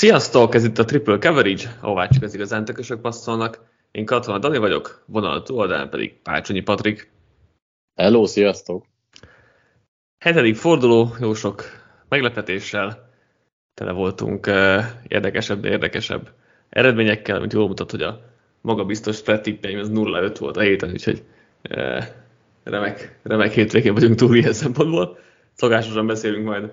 Sziasztok, ez itt a Triple Coverage, ahová csak az igazán tökösök passzolnak. Én Katona Dani vagyok, vonal túloldalán pedig Pácsonyi Patrik. Hello, sziasztok! Hetedik forduló, jó sok meglepetéssel tele voltunk uh, érdekesebb, de érdekesebb eredményekkel, mint jól mutat, hogy a magabiztos spread az 0-5 volt a héten, úgyhogy uh, remek, remek hétvégén vagyunk túl ilyen szempontból. Szokásosan beszélünk majd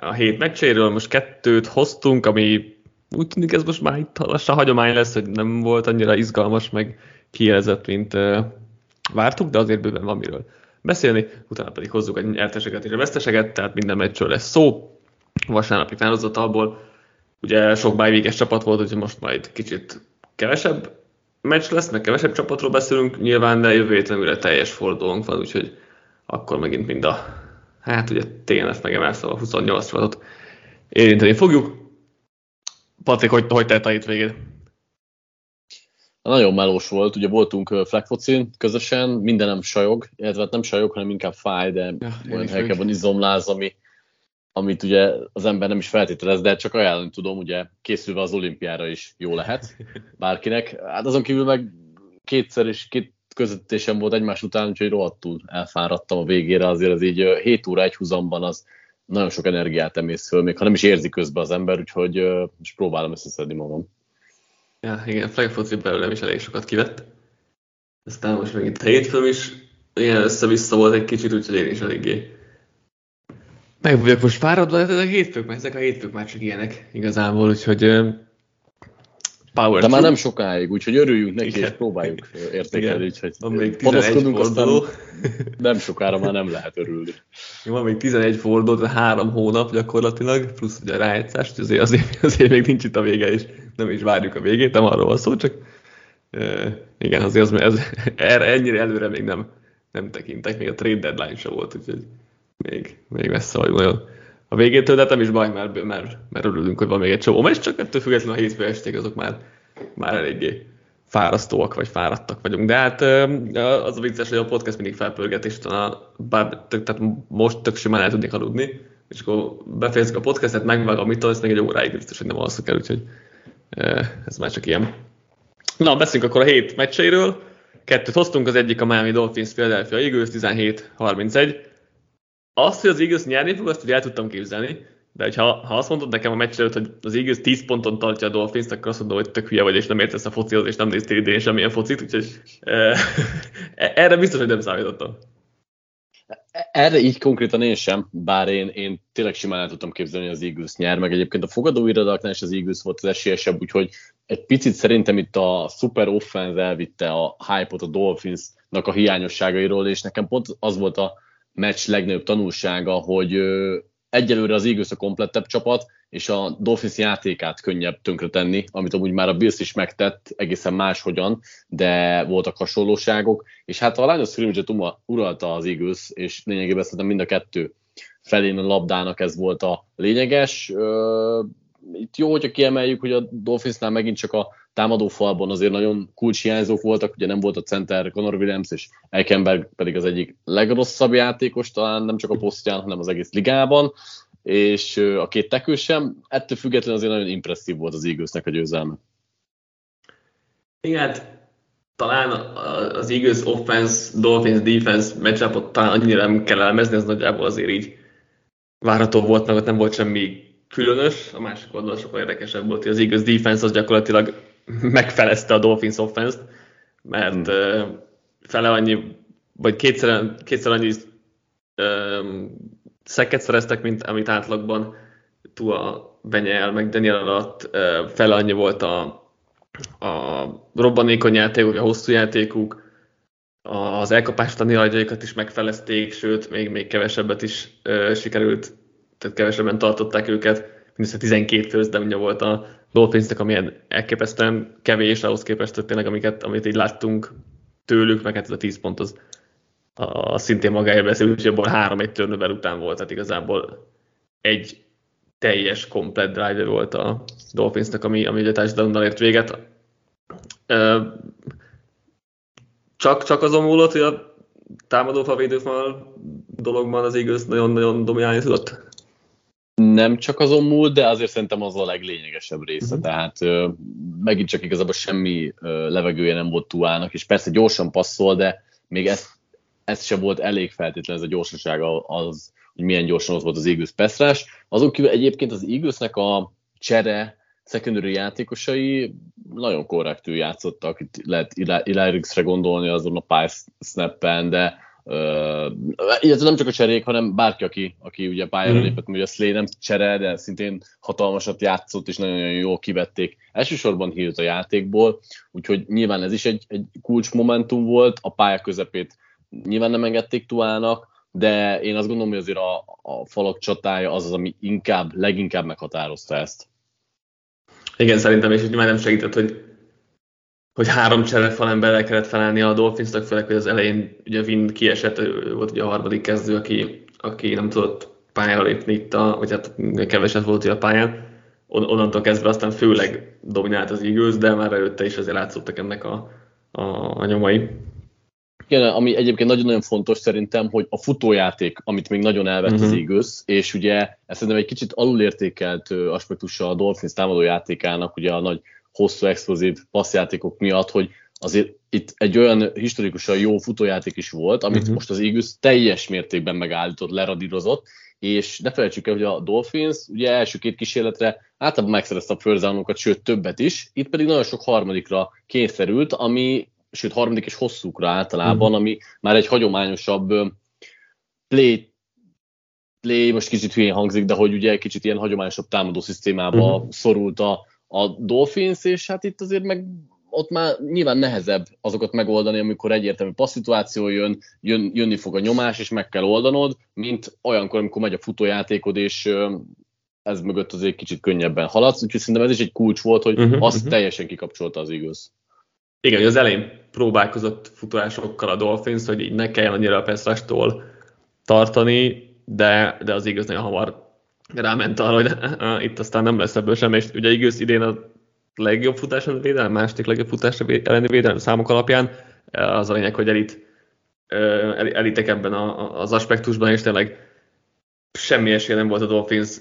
a hét meccséről, most kettőt hoztunk, ami úgy tűnik ez most már itt lassan hagyomány lesz, hogy nem volt annyira izgalmas, meg kijelzett, mint uh, vártuk, de azért bőven van miről beszélni, utána pedig hozzuk a nyerteseket és a veszteseket, tehát minden meccsről lesz szó. Vasárnapi felhozatalból. Ugye sok bájvéges csapat volt, úgyhogy most majd kicsit kevesebb meccs lesz, meg kevesebb csapatról beszélünk, nyilván, de jövő héten újra teljes fordulónk van, úgyhogy akkor megint mind a, hát ugye TNF meg a 28 csapatot érinteni fogjuk. Patrik, hogy, hogy tett a hétvégét? Nagyon melós volt, ugye voltunk flagfocin közösen, mindenem sajog, illetve hát nem sajog, hanem inkább fáj, de ja, olyan helyeken van izomláz, ami, amit ugye az ember nem is feltételez, de csak ajánlani tudom, ugye készülve az olimpiára is jó lehet bárkinek. Hát azon kívül meg kétszer és két közöttésem volt egymás után, úgyhogy rohadtul elfáradtam a végére, azért az így 7 óra egy húzamban az nagyon sok energiát emész föl, még ha nem is érzi közben az ember, úgyhogy most próbálom összeszedni magam. Ja, igen, flag foci belőlem is elég sokat kivett. Aztán most meg itt a hétfőm is ilyen össze-vissza volt egy kicsit, úgyhogy én is eléggé meg vagyok most fáradva, de ezek a hétfők, mert ezek a hétfők már csak ilyenek igazából, úgyhogy power De már nem sokáig, úgyhogy örüljünk neki, Igen. és próbáljuk értékelni, úgyhogy 11 forduló. nem sokára már nem lehet örülni. Van még 11 forduló, három hónap gyakorlatilag, plusz ugye a rájátszás, azért, azért, azért még nincs itt a vége, és nem is várjuk a végét, nem arról van szó, csak uh, igen, azért az, ez, erre, ennyire előre még nem, nem tekintek, még a trade deadline se volt, úgyhogy még, még messze vagyunk nagyon a végétől, de hát nem is baj, mert, mert, mert örülünk, hogy van még egy csomó és csak ettől függetlenül a hétfő esték azok már, már eléggé fárasztóak, vagy fáradtak vagyunk. De hát az a vicces, hogy a podcast mindig felpörget, és talán bár, tehát most tök simán el tudnék aludni, és akkor befejezzük a podcastet, megvágom mit ez még egy óráig biztos, hogy nem alszok el, úgyhogy ez már csak ilyen. Na, beszéljünk akkor a hét meccseiről. Kettőt hoztunk, az egyik a Miami Dolphins Philadelphia Eagles 17-31. Azt, hogy az Eagles nyerni fog, azt el tudtam képzelni, de hogyha, ha azt mondod nekem a meccs előtt, hogy az Eagles 10 ponton tartja a dolphins akkor azt mondom, hogy tök hülye vagy, és nem értesz a focihoz, és nem néztél idén semmilyen focit, úgyhogy e, erre biztos, hogy nem számítottam. Erre így konkrétan én sem, bár én, én tényleg simán el tudtam képzelni, hogy az Eagles nyer, meg egyébként a fogadó irodalaknál is az Eagles volt az esélyesebb, úgyhogy egy picit szerintem itt a super offense elvitte a hype-ot a Dolphinsnak a hiányosságairól, és nekem pont az volt a meccs legnagyobb tanulsága, hogy egyelőre az Eagles a komplettebb csapat, és a Dolphins játékát könnyebb tönkretenni, amit amúgy már a Bills is megtett egészen máshogyan, de voltak hasonlóságok, és hát a Lions scrimmage uralta az Eagles, és lényegében szerintem mind a kettő felén a labdának ez volt a lényeges. Itt jó, hogyha kiemeljük, hogy a Dolphinsnál megint csak a támadó falban azért nagyon kulcshiányzók voltak, ugye nem volt a center Conor Williams, és Eikenberg pedig az egyik legrosszabb játékos, talán nem csak a posztján, hanem az egész ligában, és a két tekő sem. Ettől függetlenül azért nagyon impresszív volt az Eaglesnek a győzelme. Igen, hát talán az Eagles offense, Dolphins defense matchupot talán annyira nem kell elemezni, ez nagyjából azért így várható volt, meg ott nem volt semmi különös, a másik oldal sokkal érdekesebb volt, hogy az Eagles defense az gyakorlatilag megfelezte a Dolphins offense mert hmm. fele annyi, vagy kétszer, kétszer annyi um, szeket szereztek, mint amit átlagban Tua Benyel, meg Daniel alatt uh, fele annyi volt a, a robbanékony játékuk, a hosszú játékuk, az elkapástani agyaikat is megfelezték, sőt, még, még kevesebbet is uh, sikerült, tehát kevesebben tartották őket, mindössze 12 főzdemnye volt a Dolphinsnek, amilyen elképesztően kevés ahhoz képest, hogy tényleg amiket, amit így láttunk tőlük, meg hát ez a 10 pont az a, a szintén magáért beszél, úgyhogy abból három egy turnover után volt, tehát igazából egy teljes, komplet driver volt a Dolphinsnak, ami, ami ugye touchdown ért véget. Csak, csak azon múlott, hogy a védőfal dologban az Eagles nagyon-nagyon dominálni tudott? Nem csak azon múlt, de azért szerintem az a leglényegesebb része. Uh-huh. Tehát uh, megint csak igazából semmi uh, levegője nem volt Tuának, és persze gyorsan passzol, de még ez, ez sem volt elég feltétlen ez a gyorsasága az, hogy milyen gyorsan az volt az Eagles Pestrás. Azon kívül egyébként az Eaglesnek a csere secondary játékosai nagyon korrektül játszottak, itt lehet Ilyrixre gondolni azon a pár snappen, de illetve nem csak a cserék, hanem bárki, aki, aki ugye pályára mm. lépett, ugye a Slay nem csere, de szintén hatalmasat játszott, és nagyon-nagyon jól kivették. Elsősorban hírt a játékból, úgyhogy nyilván ez is egy, egy kulcsmomentum volt, a pálya közepét nyilván nem engedték Tuának, de én azt gondolom, hogy azért a, a falak csatája az az, ami inkább, leginkább meghatározta ezt. Igen, szerintem, és nyilván nem segített, hogy hogy három cserefal kellett felelni a Dolphinsnak, főleg, hogy az elején ugye Vin kiesett, volt ugye a harmadik kezdő, aki, aki nem tudott pályára lépni itt, a, vagy hát keveset volt a pályán. On, onnantól kezdve aztán főleg dominált az Eagles, de már előtte is azért látszottak ennek a, a, a nyomai. Igen, ami egyébként nagyon-nagyon fontos szerintem, hogy a futójáték, amit még nagyon elvett uh-huh. az mhm. Eagles, és ugye ez szerintem egy kicsit alulértékelt aspektusa a Dolphins támadó játékának, ugye a nagy hosszú explozív passzjátékok miatt, hogy azért itt egy olyan historikusan jó futójáték is volt, amit uh-huh. most az Eagles teljes mértékben megállított, leradírozott, és ne felejtsük el, hogy a Dolphins ugye első két kísérletre általában megszerezte a first sőt többet is, itt pedig nagyon sok harmadikra kényszerült, ami, sőt harmadik és hosszúkra általában, uh-huh. ami már egy hagyományosabb play, play, most kicsit hülyén hangzik, de hogy ugye kicsit ilyen hagyományosabb támadó szisztémába uh-huh. szorult a, a Dolphins, és hát itt azért meg ott már nyilván nehezebb azokat megoldani, amikor egyértelmű passzituáció jön, jön, jönni fog a nyomás, és meg kell oldanod, mint olyankor, amikor megy a futójátékod, és ez mögött azért kicsit könnyebben haladsz, úgyhogy szerintem ez is egy kulcs volt, hogy uh-huh, azt uh-huh. teljesen kikapcsolta az igaz. Igen, hogy az elején próbálkozott futásokkal a Dolphins, hogy így ne kelljen annyira a tartani, de, de az igaz nagyon hamar ráment arra, hogy itt aztán nem lesz ebből sem, és ugye igaz idén a legjobb futás elleni védelem, második legjobb futás elleni védelem számok alapján, az a lényeg, hogy elit, elitek ebben az aspektusban, és tényleg semmi esélye nem volt a Dolphins,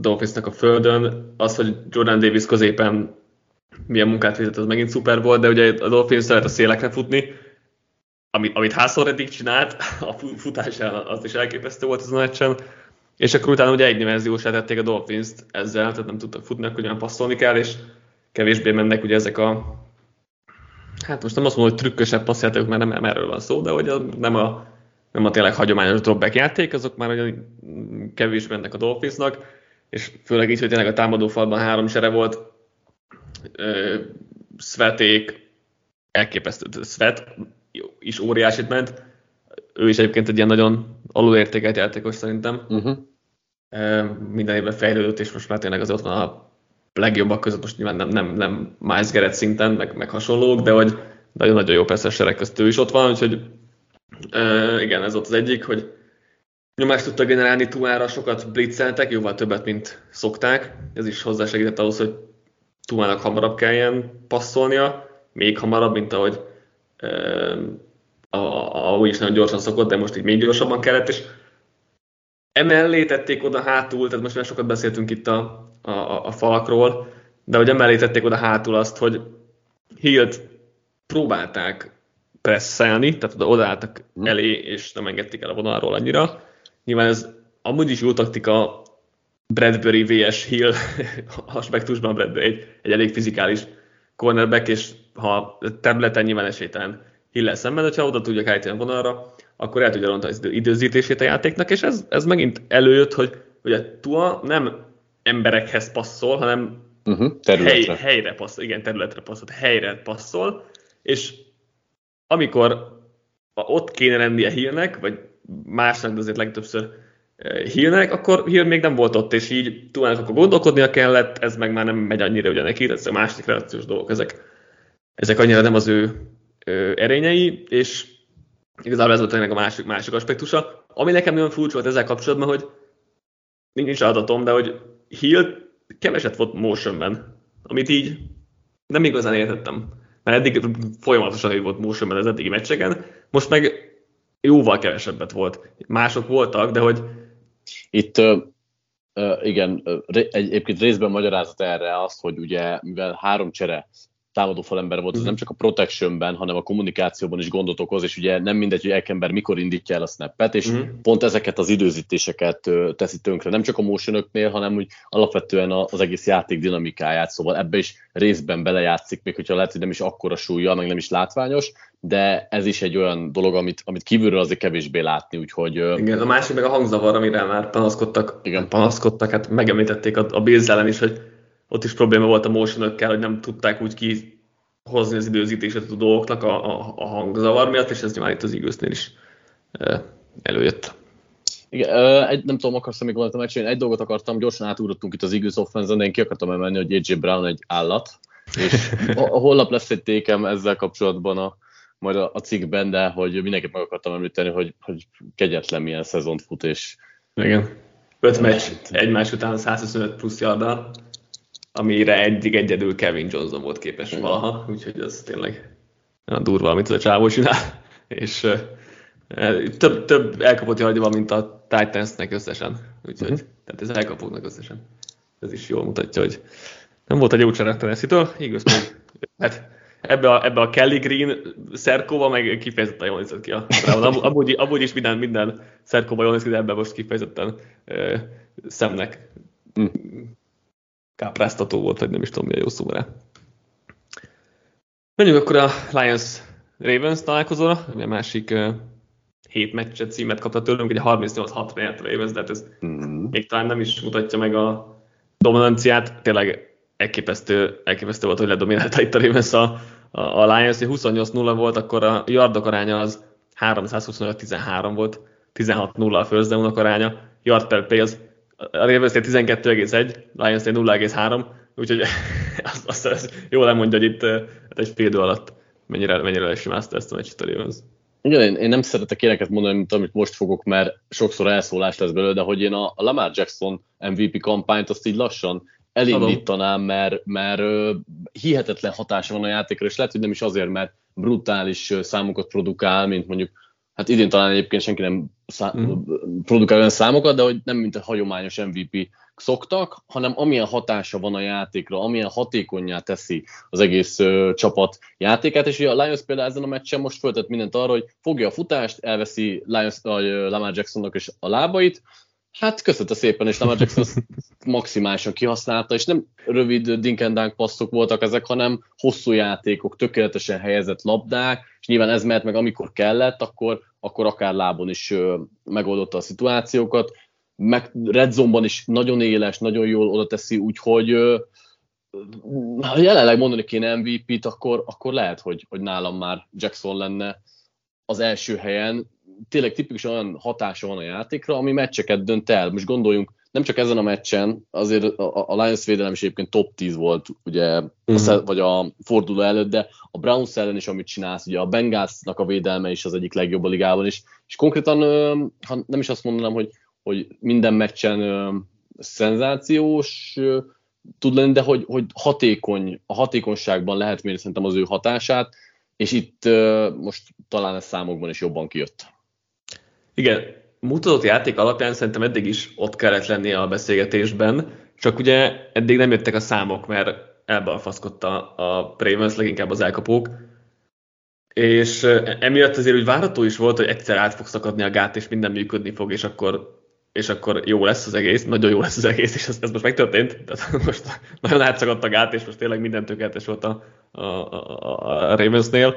Dolphinsnak a földön. Az, hogy Jordan Davis középen milyen munkát végzett, az megint szuper volt, de ugye a Dolphins szeret a szélekre futni, amit, amit Hászor eddig csinált, a futás az is elképesztő volt az a meccsen, és akkor utána ugye egy dimenziósá tették a Dolphins-t ezzel, tehát nem tudtak futni, akkor olyan passzolni kell, és kevésbé mennek ugye ezek a hát most nem azt mondom, hogy trükkösebb passzjátékok, mert nem, nem erről van szó, de hogy a, nem, a, nem a tényleg hagyományos dropback játék, azok már olyan kevésbé mennek a Dolphinsnak, és főleg így, hogy tényleg a támadó falban három sere volt, Sveték, elképesztő, Svet is óriásit ment, ő is egyébként egy ilyen nagyon alulértékelt játékos szerintem. Uh-huh. Minden évben fejlődött, és most már tényleg az ott van a legjobbak között, most nyilván nem, nem, nem Miles Garrett szinten, meg, meg hasonlók, de hogy nagyon-nagyon jó persze sereg közt ő is ott van, úgyhogy uh, igen, ez ott az egyik, hogy nyomást tudta generálni Tumára, sokat blitzeltek, jóval többet, mint szokták. Ez is hozzásegített ahhoz, hogy Tumának hamarabb kelljen passzolnia, még hamarabb, mint ahogy uh, ahogy is nagyon gyorsan szokott, de most így még gyorsabban kellett, és emellé tették oda hátul, tehát most már sokat beszéltünk itt a, a, a falakról, de hogy emellé tették oda hátul azt, hogy Hilt próbálták presszelni, tehát oda odaálltak hm. elé, és nem engedték el a vonalról annyira. Nyilván ez amúgy is jó taktika Bradbury vs. Hill aspektusban Bradbury egy, egy elég fizikális cornerback, és ha területen nyilván esélytelen Hill szemben, hogyha oda tudják állítani a vonalra, akkor el tudja rontani az időzítését a játéknak, és ez, ez megint előjött, hogy ugye Tua nem emberekhez passzol, hanem uh-huh, hely, helyre passzol, igen, területre passzol, helyre passzol, és amikor ott kéne lennie Hillnek, vagy másnak, de azért legtöbbször eh, Hillnek, akkor Hill még nem volt ott, és így Tuának akkor gondolkodnia kellett, ez meg már nem megy annyira ugye neki, ez a másik reakciós dolgok, ezek, ezek annyira nem az ő erényei, és igazából ez volt ennek a másik, másik aspektusa. Ami nekem nagyon furcsa volt ezzel kapcsolatban, hogy nincs adatom, de hogy Hill keveset volt motionben, amit így nem igazán értettem. Mert eddig folyamatosan hogy volt motionben az eddigi meccseken, most meg jóval kevesebbet volt. Mások voltak, de hogy... Itt uh, Uh, igen, egy, egyébként részben magyarázat erre az, hogy ugye, mivel három csere támadó falember volt, az mm. nem csak a protectionben, hanem a kommunikációban is gondot okoz, és ugye nem mindegy, hogy Ekember mikor indítja el a snappet, és mm. pont ezeket az időzítéseket teszi tönkre, nem csak a motionöknél, hanem úgy alapvetően az egész játék dinamikáját, szóval ebbe is részben belejátszik, még hogyha lehet, hogy nem is akkora súlya, meg nem is látványos, de ez is egy olyan dolog, amit, amit kívülről azért kevésbé látni, úgyhogy... Igen, a másik meg a hangzavar, amire már panaszkodtak, Igen. panaszkodtak, hát megemlítették a, a Bills ellen is, hogy ott is probléma volt a motion hogy nem tudták úgy kihozni az időzítését a dolgoknak a, a, a hangzavar miatt, és ez nyilván itt az eagles is előjött. Igen, egy, nem tudom, akarsz még valamit megcsinálni, egy dolgot akartam, gyorsan átugrottunk itt az Eagles offense én ki akartam emelni, hogy AJ Brown egy állat, és holnap lesz egy tékem ezzel kapcsolatban a, majd a, a cikkben, de hogy mindenképp meg akartam említeni, hogy, hogy kegyetlen milyen szezont fut, és igen. Öt meccs egymás után 125 plusz yarddal amire eddig egyedül Kevin Johnson volt képes Igen. valaha, úgyhogy az tényleg durva, amit a csávó csinál, és több, több elkapott yardja van, mint a Titansnek összesen, úgyhogy uh-huh. tehát ez elkapóknak összesen. Ez is jól mutatja, hogy nem volt egy jó cserek Tennessee-től, igaz, még, hát ebbe a, ebbe a Kelly Green szerkóba meg kifejezetten jól nézett ki a. Amúgy, amúgy is minden, minden szerkóba jól nézett ki, de ebben most kifejezetten uh, szemnek mm kápráztató volt, vagy nem is tudom mi a jó szó rá. Menjünk akkor a Lions Ravens találkozóra, ami a másik uh, hét meccset címet kapta tőlünk, ugye 38-6 nyert Ravens, de hát ez mm. még talán nem is mutatja meg a dominanciát, tényleg elképesztő, elképesztő volt, hogy ledominálta itt a Ravens a, a, a Lions, 28-0 volt, akkor a yardok aránya az 325-13 volt, 16-0 a first down aránya, yard per play az a Ravens 12,1, Lions 0,3, úgyhogy azt, azt, azt jól elmondja, hogy itt hát egy fél idő alatt mennyire, mennyire lesimázta ezt a meccset a Ravens. Igen, én, én nem szeretek éneket mondani, mint amit most fogok, mert sokszor elszólás lesz belőle, de hogy én a Lamar Jackson MVP kampányt azt így lassan elindítanám, mert, mert hihetetlen hatása van a játékra, és lehet, hogy nem is azért, mert brutális számokat produkál, mint mondjuk hát idén talán egyébként senki nem szá- mm. produkál olyan számokat, de hogy nem mint a hagyományos MVP szoktak, hanem amilyen hatása van a játékra, amilyen hatékonyá teszi az egész ö, csapat játékát, és a Lions például ezen a meccsen most föltett mindent arra, hogy fogja a futást, elveszi Lions, vagy Lamar Jacksonnak is a lábait, Hát köszönte szépen, és Lamar Jackson maximálisan kihasználta, és nem rövid dink and dunk passzok voltak ezek, hanem hosszú játékok, tökéletesen helyezett labdák, és nyilván ez mehet meg amikor kellett, akkor, akkor akár lábon is megoldotta a szituációkat. Meg Red Zone-ban is nagyon éles, nagyon jól oda teszi, úgyhogy ha jelenleg mondani kéne MVP-t, akkor, akkor lehet, hogy, hogy nálam már Jackson lenne az első helyen, tényleg tipikusan olyan hatása van a játékra, ami meccseket dönt el. Most gondoljunk, nem csak ezen a meccsen, azért a, a Lions védelem is egyébként top 10 volt, ugye, uh-huh. a, vagy a forduló előtt, de a Browns ellen is, amit csinálsz, ugye a Bengalsnak a védelme is az egyik legjobb a ligában is, és konkrétan, ha nem is azt mondanám, hogy, hogy minden meccsen szenzációs tud lenni, de hogy, hogy hatékony, a hatékonyságban lehet mérni szerintem az ő hatását, és itt most talán ez számokban is jobban kijött. Igen, mutatott játék alapján szerintem eddig is ott kellett lennie a beszélgetésben, csak ugye eddig nem jöttek a számok, mert elbalfaszkodta a Ravens, leginkább az elkapók, és emiatt azért úgy várható is volt, hogy egyszer át fog szakadni a gát, és minden működni fog, és akkor, és akkor jó lesz az egész, nagyon jó lesz az egész, és ez, ez most megtörtént. Tehát most nagyon átszakadt a gát, és most tényleg minden tökéletes volt a, a, a, a Ravensnél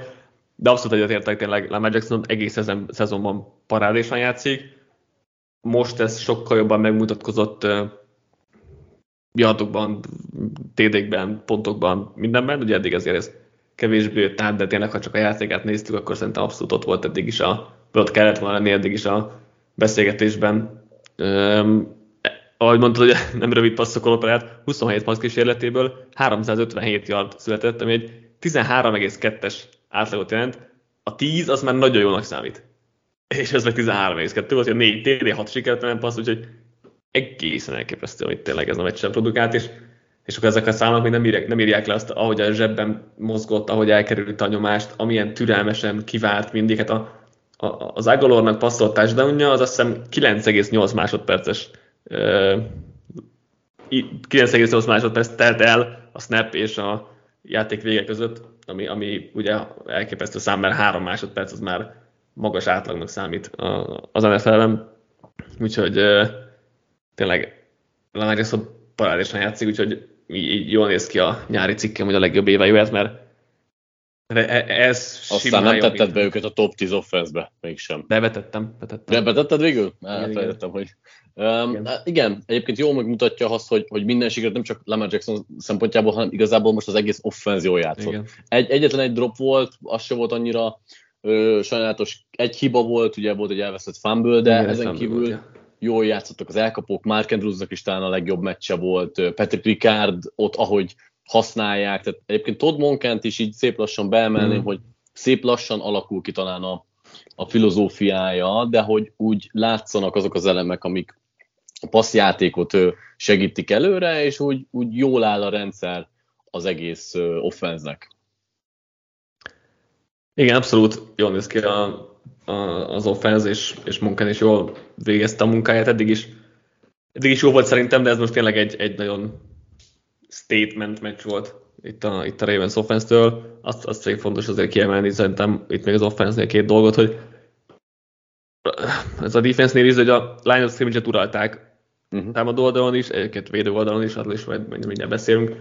de abszolút egyetértek tényleg, Lamar Jackson egész szezon, szezonban parádésan játszik. Most ez sokkal jobban megmutatkozott uh, yardokban, TD-kben, pontokban, mindenben. Ugye eddig azért ez kevésbé jött át, de tényleg, ha csak a játékát néztük, akkor szerintem abszolút ott volt eddig is a, ott kellett volna lenni eddig is a beszélgetésben. Um, ahogy mondtad, hogy nem rövid passzokol operált, 27 passz kísérletéből 357 yard született, ami egy 13,2-es átlagot jelent, a 10 az már nagyon jónak számít. És ez meg 13,2 volt, hogy a 4 TD, 6 sikertelen passz, úgyhogy egészen elképesztő, hogy tényleg ez a meccsen produkált, és, és akkor ezek a számok még nem írják, nem írják le azt, ahogy a zsebben mozgott, ahogy elkerült a nyomást, amilyen türelmesen kivált mindig. Hát a, a, az Agolornak passzolt touchdownja az azt hiszem 9,8 másodperces ö, 9,8 másodperc telt el a snap és a játék vége között, ami, ami ugye elképesztő szám, mert három másodperc az már magas átlagnak számít az NFL-ben. Úgyhogy tényleg Lamar Jackson parádésan játszik, úgyhogy így, így jól néz ki a nyári cikkem, hogy a legjobb éve jöhet, mert e, ez Aztán nem tetted be őket a top 10 offense-be, mégsem. De betettem. betettem. De betetted végül? Elfelejtettem, hogy... Um, igen. Hát igen, egyébként jól megmutatja azt, hogy, hogy minden sikert nem csak Lamar Jackson szempontjából, hanem igazából most az egész offense jól játszott. Igen. Egy, egyetlen egy drop volt, az se volt annyira ö, sajnálatos, egy hiba volt, ugye volt egy elveszett fumble, de igen, ezen kívül volt, ja jól játszottak az elkapók, Mark Andrewsnak is talán a legjobb meccse volt, Patrick Ricard ott, ahogy használják, tehát egyébként Todd Monkent is így szép lassan beemelném, mm. hogy szép lassan alakul ki talán a, a filozófiája, de hogy úgy látszanak azok az elemek, amik a passzjátékot segítik előre, és úgy, úgy jól áll a rendszer az egész offenznek. Igen, abszolút jól néz ki a, az offense, és, és munkán is jól végezte a munkáját eddig is. Eddig is jó volt szerintem, de ez most tényleg egy, egy nagyon statement meccs volt itt a, itt a Ravens offense-től. Azt, azt még fontos azért kiemelni, szerintem itt még az offense két dolgot, hogy ez a defense-nél is, hogy a line of scrimmage-et uralták uh-huh. támadó oldalon is, egyébként védő oldalon is, arról is majd mindjárt beszélünk.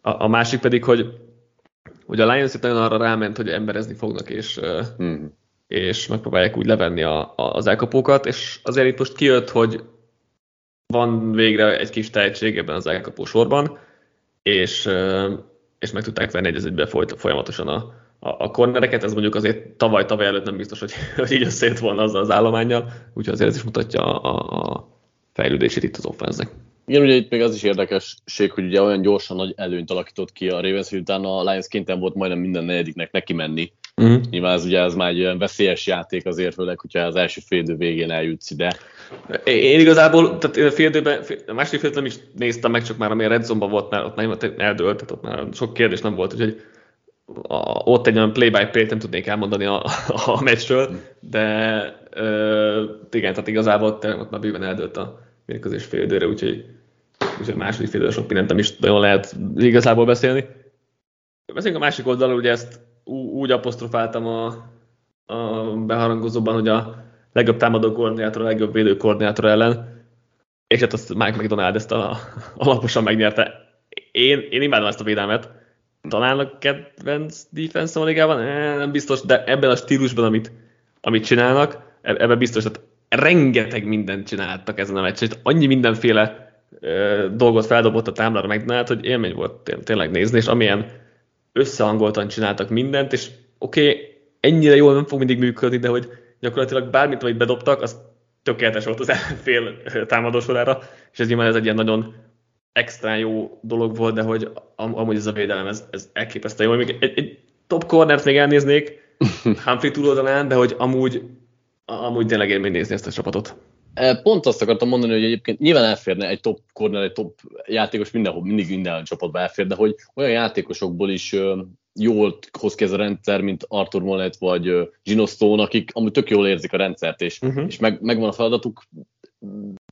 A, a másik pedig, hogy, hogy a Lions itt nagyon arra ráment, hogy emberezni fognak, és uh-huh és megpróbálják úgy levenni a, a, az elkapókat, és azért itt most kijött, hogy van végre egy kis tehetség ebben az elkapó sorban, és, és meg tudták venni egy egybe folyamatosan a, a, a kornereket, ez mondjuk azért tavaly-tavaly előtt nem biztos, hogy, hogy így összejött volna azzal az állományjal, úgyhogy azért ez is mutatja a, a fejlődését itt az offenznek. Igen, ugye itt még az is érdekesség, hogy ugye olyan gyorsan nagy előnyt alakított ki a Ravens, hogy utána a Lions kénytelen volt majdnem minden negyediknek neki menni, Uh-huh. Nyilván ez ugye ez már egy olyan veszélyes játék azért, főleg, hogyha az első félidő végén eljutsz ide. Én igazából, tehát én a félidőben, a második félidőben is néztem meg, csak már ami a Red Zone-ban volt, már ott nem eldőlt, tehát ott már sok kérdés nem volt, úgyhogy a, ott egy olyan play-by-play nem tudnék elmondani a, a meccsről, de ö, igen, tehát igazából ott, ott már bőven eldőlt a mérkőzés félidőre, úgyhogy, úgyhogy a második félidőre sok mindent nem is nagyon lehet igazából beszélni. Beszéljünk a másik oldalról, ugye ezt úgy apostrofáltam a, a beharangozóban, hogy a legjobb támadó koordinátor, a legjobb védő koordinátor ellen, és hát azt Mike McDonald ezt a, alaposan megnyerte. Én, én imádom ezt a védelmet. Talán a kedvenc defense a ligában, eh, nem biztos, de ebben a stílusban, amit, amit csinálnak, ebben biztos, hogy rengeteg mindent csináltak ezen a meccsen, annyi mindenféle ö, dolgot feldobott a támlára McDonald, hogy élmény volt tényleg nézni, és amilyen összehangoltan csináltak mindent, és oké, okay, ennyire jól nem fog mindig működni, de hogy gyakorlatilag bármit, amit bedobtak, az tökéletes volt az ellenfél támadósorára, és ez nyilván ez egy ilyen nagyon extra jó dolog volt, de hogy am- amúgy ez a védelem, ez, ez elképesztő jó. Még egy, egy top cornert még elnéznék Humphrey túloldalán, de hogy amúgy, amúgy tényleg élmény nézni ezt a csapatot. Pont azt akartam mondani, hogy egyébként nyilván elférne egy top corner, egy top játékos mindenhol, mindig minden csapatba elfér, de hogy olyan játékosokból is jól hoz ki ez a rendszer, mint Arthur Monet vagy Gino Stone, akik amúgy tök jól érzik a rendszert, és, uh-huh. és meg, megvan a feladatuk,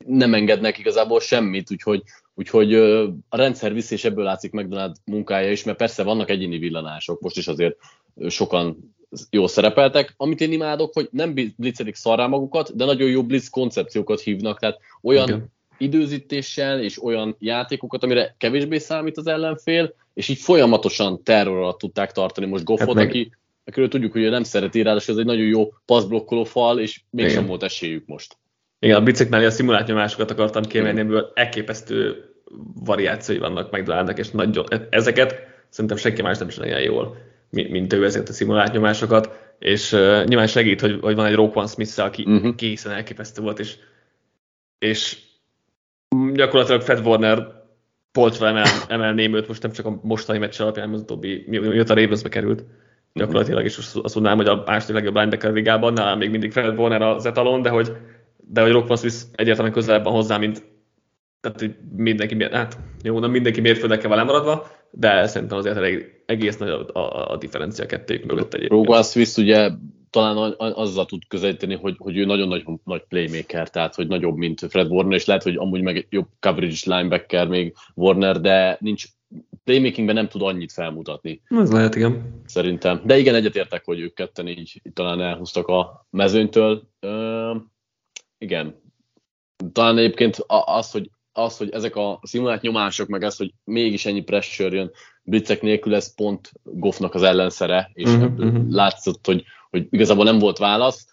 nem engednek igazából semmit, úgyhogy, úgyhogy a rendszer viszi, és ebből látszik McDonald munkája is, mert persze vannak egyéni villanások, most is azért sokan jól szerepeltek. Amit én imádok, hogy nem blitzelik szarrá magukat, de nagyon jó blitz koncepciókat hívnak, tehát olyan okay. időzítéssel és olyan játékokat, amire kevésbé számít az ellenfél, és így folyamatosan terror alatt tudták tartani most Goffot, hát meg... aki akiről tudjuk, hogy nem szereti, ráadásul ez egy nagyon jó passzblokkoló fal, és mégsem volt esélyük most. Igen, a bicik mellé a szimulált nyomásokat akartam kiemelni, ebből elképesztő variációi vannak McDonaldnak, és nagyon, ezeket szerintem senki más nem csinálja jól mint ő ezeket a szimulált nyomásokat, és uh, nyilván segít, hogy, hogy van egy Roquan smith aki uh-huh. készen elképesztő volt, és, és gyakorlatilag Fred Warner polcra emel, emelném őt, most nem csak a mostani meccs alapján, az utóbbi, mióta Ravensbe került, gyakorlatilag is azt mondanám, hogy a második legjobb linebacker ligában, nálam még mindig Fred Warner az etalon, de hogy, de hogy Roquan Smith egyértelműen közelebb van hozzá, mint tehát hogy mindenki, hát jó, nem mindenki mérföldekkel van lemaradva, de szerintem azért elég, egész nagy a, a, a differencia kettőjük mögött egyébként. Rogan Swiss ugye talán azzal tud közelíteni, hogy, hogy ő nagyon nagy, nagy playmaker, tehát hogy nagyobb, mint Fred Warner, és lehet, hogy amúgy meg jobb coverage linebacker még Warner, de nincs playmakingben nem tud annyit felmutatni. Ez lehet, igen. Szerintem. De igen, egyetértek, hogy ők ketten így talán elhúztak a mezőnytől. Ö, igen. Talán egyébként az, hogy az, hogy ezek a szimulált nyomások, meg az, hogy mégis ennyi pressure jön blitzek nélkül, ez pont Goffnak az ellenszere, és uh-huh, látszott, hogy, hogy igazából nem volt válasz.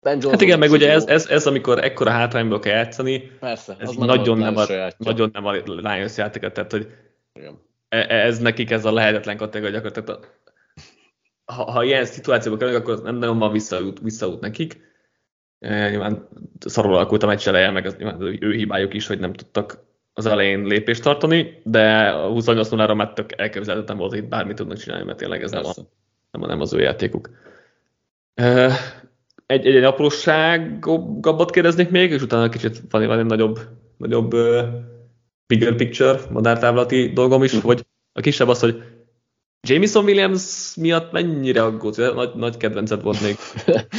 Ben hát igen, meg ugye ez, ez, ez, amikor ekkora hátrányból kell játszani, Persze, ez nagyon nem, a, nagyon nem a Lions játéka, tehát hogy igen. E, e, ez nekik ez a lehetetlen kategória gyakorlatilag. Ha, ha ilyen szituációba kerülnek, akkor nem nagyon van visszaút, visszaút nekik. Nyilván szarul alakult a meccs eleje, meg az nyilván az ő hibájuk is, hogy nem tudtak az elején lépést tartani, de a 28 0 már tök elképzelhetetlen volt, hogy bármit tudnak csinálni, mert tényleg ez nem, a, nem, a, nem az ő játékuk. Egy, egy, egy apróságabbat kérdeznék még, és utána kicsit van, van egy nagyobb, nagyobb bigger picture, madártávlati dolgom is, hogy mhm. a kisebb az, hogy Jameson Williams miatt mennyire aggódsz? Nagy, nagy kedvenced volt még.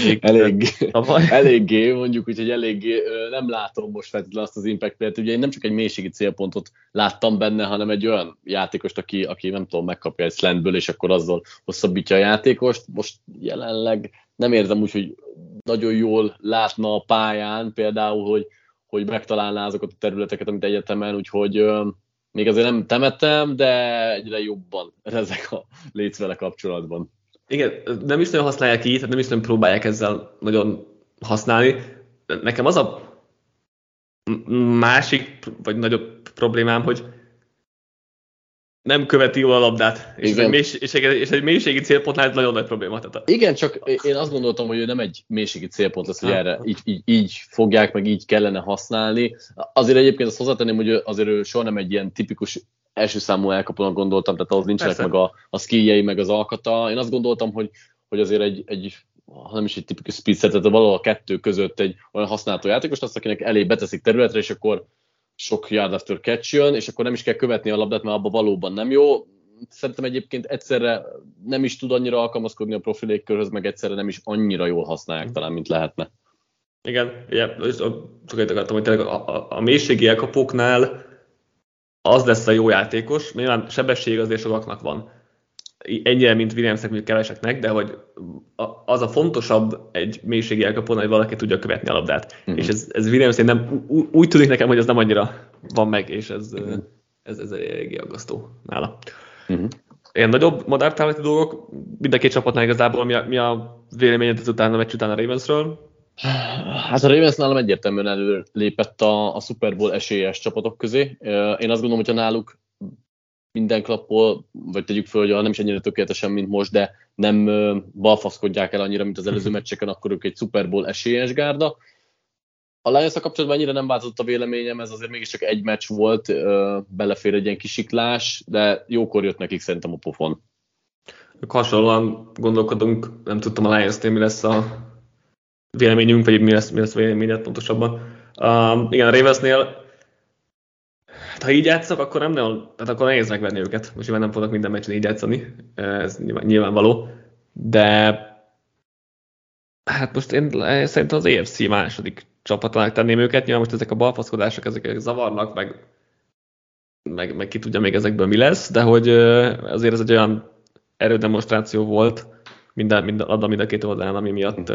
még Elég, eléggé, mondjuk úgy, hogy eléggé nem látom most feltétlenül azt az impact playet. Ugye én nem csak egy mélységi célpontot láttam benne, hanem egy olyan játékost, aki, aki nem tudom, megkapja egy slantből, és akkor azzal hosszabbítja a játékost. Most jelenleg nem érzem úgy, hogy nagyon jól látna a pályán, például, hogy, hogy megtalálná azokat a területeket, amit egyetemen, úgyhogy még azért nem temettem, de egyre jobban ezek a létsz vele kapcsolatban. Igen, nem is nagyon használják így, tehát nem is nagyon próbálják ezzel nagyon használni. Nekem az a másik, vagy nagyobb problémám, hogy nem követi jól a labdát, és, egy, mélység, és, egy, és egy mélységi célpontnál ez nagyon nagy probléma. Tehát a... Igen, csak én azt gondoltam, hogy ő nem egy mélységi célpont lesz, hogy ha, erre így, így, így fogják, meg így kellene használni. Azért egyébként azt hozzátenném, hogy azért ő soha nem egy ilyen tipikus első számú elkapónak gondoltam, tehát ahhoz nincsenek Persze. meg a, a skijei, meg az alkata. Én azt gondoltam, hogy, hogy azért egy, egy ha nem is egy tipikus speed set, tehát valahol a kettő között egy olyan használható játékos, azt, akinek elé beteszik területre, és akkor sok yard after catch jön, és akkor nem is kell követni a labdát, mert abban valóban nem jó. Szerintem egyébként egyszerre nem is tud annyira alkalmazkodni a profilékkörhöz, meg egyszerre nem is annyira jól használják talán, mint lehetne. Igen, ugye, csak egy akartam, hogy a, a, a mélységi elkapóknál az lesz a jó játékos, nyilván sebesség azért sokaknak van, ennyire, mint Williamsnek, mint keveseknek, de hogy az a fontosabb egy mélységi elkapón, hogy valaki tudja követni a labdát. Uh-huh. És ez, ez Williams nem, úgy tűnik nekem, hogy ez nem annyira van meg, és ez, uh-huh. ez, ez eléggé aggasztó nála. Uh-huh. Ilyen nagyobb madártávlati dolgok, mind a két csapatnál igazából mi a, mi a véleményed ezután a meccs után a Ravensről? Hát a Ravens nálam egyértelműen előlépett a, a Super Bowl esélyes csapatok közé. Én azt gondolom, hogy náluk minden klappol, vagy tegyük föl, hogy nem is ennyire tökéletesen, mint most, de nem balfaszkodják el annyira, mint az előző meccseken, akkor ők egy Super Bowl esélyes gárda. A lions kapcsolatban annyira nem változott a véleményem, ez azért mégiscsak egy meccs volt, belefér egy ilyen kisiklás, de jókor jött nekik szerintem a pofon. Hasonlóan gondolkodunk, nem tudtam a lions mi lesz a véleményünk, vagy mi lesz, mi lesz a véleményed pontosabban. Um, igen, a Ravensnél Hát, ha így játszok, akkor nem nagyon, tehát akkor nehéz megvenni őket. Most nyilván nem fognak minden meccsen így játszani, ez nyilván, nyilvánvaló. De hát most én szerintem az EFC második csapatának tenném őket, nyilván most ezek a balfaszkodások, ezek zavarnak, meg, meg, meg ki tudja még ezekből mi lesz, de hogy azért ez egy olyan erődemonstráció volt minden, minden, mind a két oldalán, ami miatt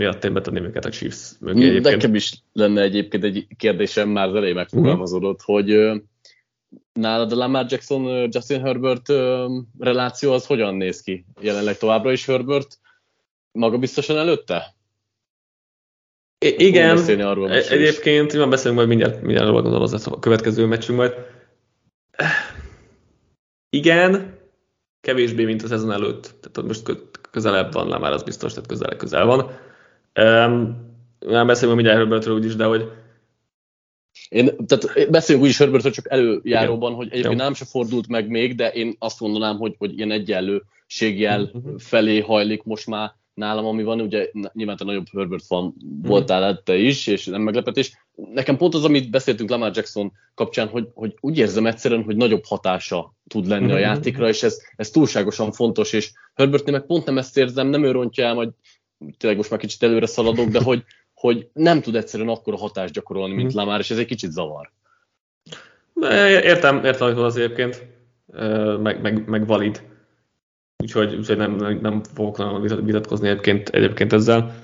miatt én betenném őket a Chiefs mögé egyébként. Nekem is lenne egyébként egy kérdésem, már az elején megfogalmazódott, uh-huh. hogy nálad a Lamar Jackson, Justin Herbert reláció az hogyan néz ki? Jelenleg továbbra is Herbert maga biztosan előtte? I- igen, arról e- egyébként, mi beszélünk majd mindjárt, mindjárt gondolom az a következő meccsünk majd. Igen, kevésbé, mint a szezon előtt. Tehát most közelebb van, már az biztos, tehát közel, közel van. Um, nem beszélünk mindjárt Herbertről úgyis, de hogy én, tehát beszéljünk úgyis Herbertről csak előjáróban, Igen. hogy egyébként nem se fordult meg még, de én azt mondanám, hogy, hogy ilyen egyenlőségjel uh-huh. felé hajlik most már nálam, ami van, ugye nyilván a nagyobb Herbert fan voltál te is, és nem meglepetés. Nekem pont az, amit beszéltünk Lamar Jackson kapcsán, hogy, hogy úgy érzem egyszerűen, hogy nagyobb hatása tud lenni a mhm. játékra, és ez, ez túlságosan fontos, és Herbertnél meg pont nem ezt érzem, nem ő rontja el, majd tényleg most már kicsit előre szaladok, de hogy, hogy nem tud egyszerűen akkora hatást gyakorolni, mint mhm. Lamar, és ez egy kicsit zavar. Értem, értem, hogy az egyébként, meg, meg, meg valid. Úgyhogy, úgyhogy nem, nem, nem fogok nagyon vitatkozni egyébként, egyébként ezzel.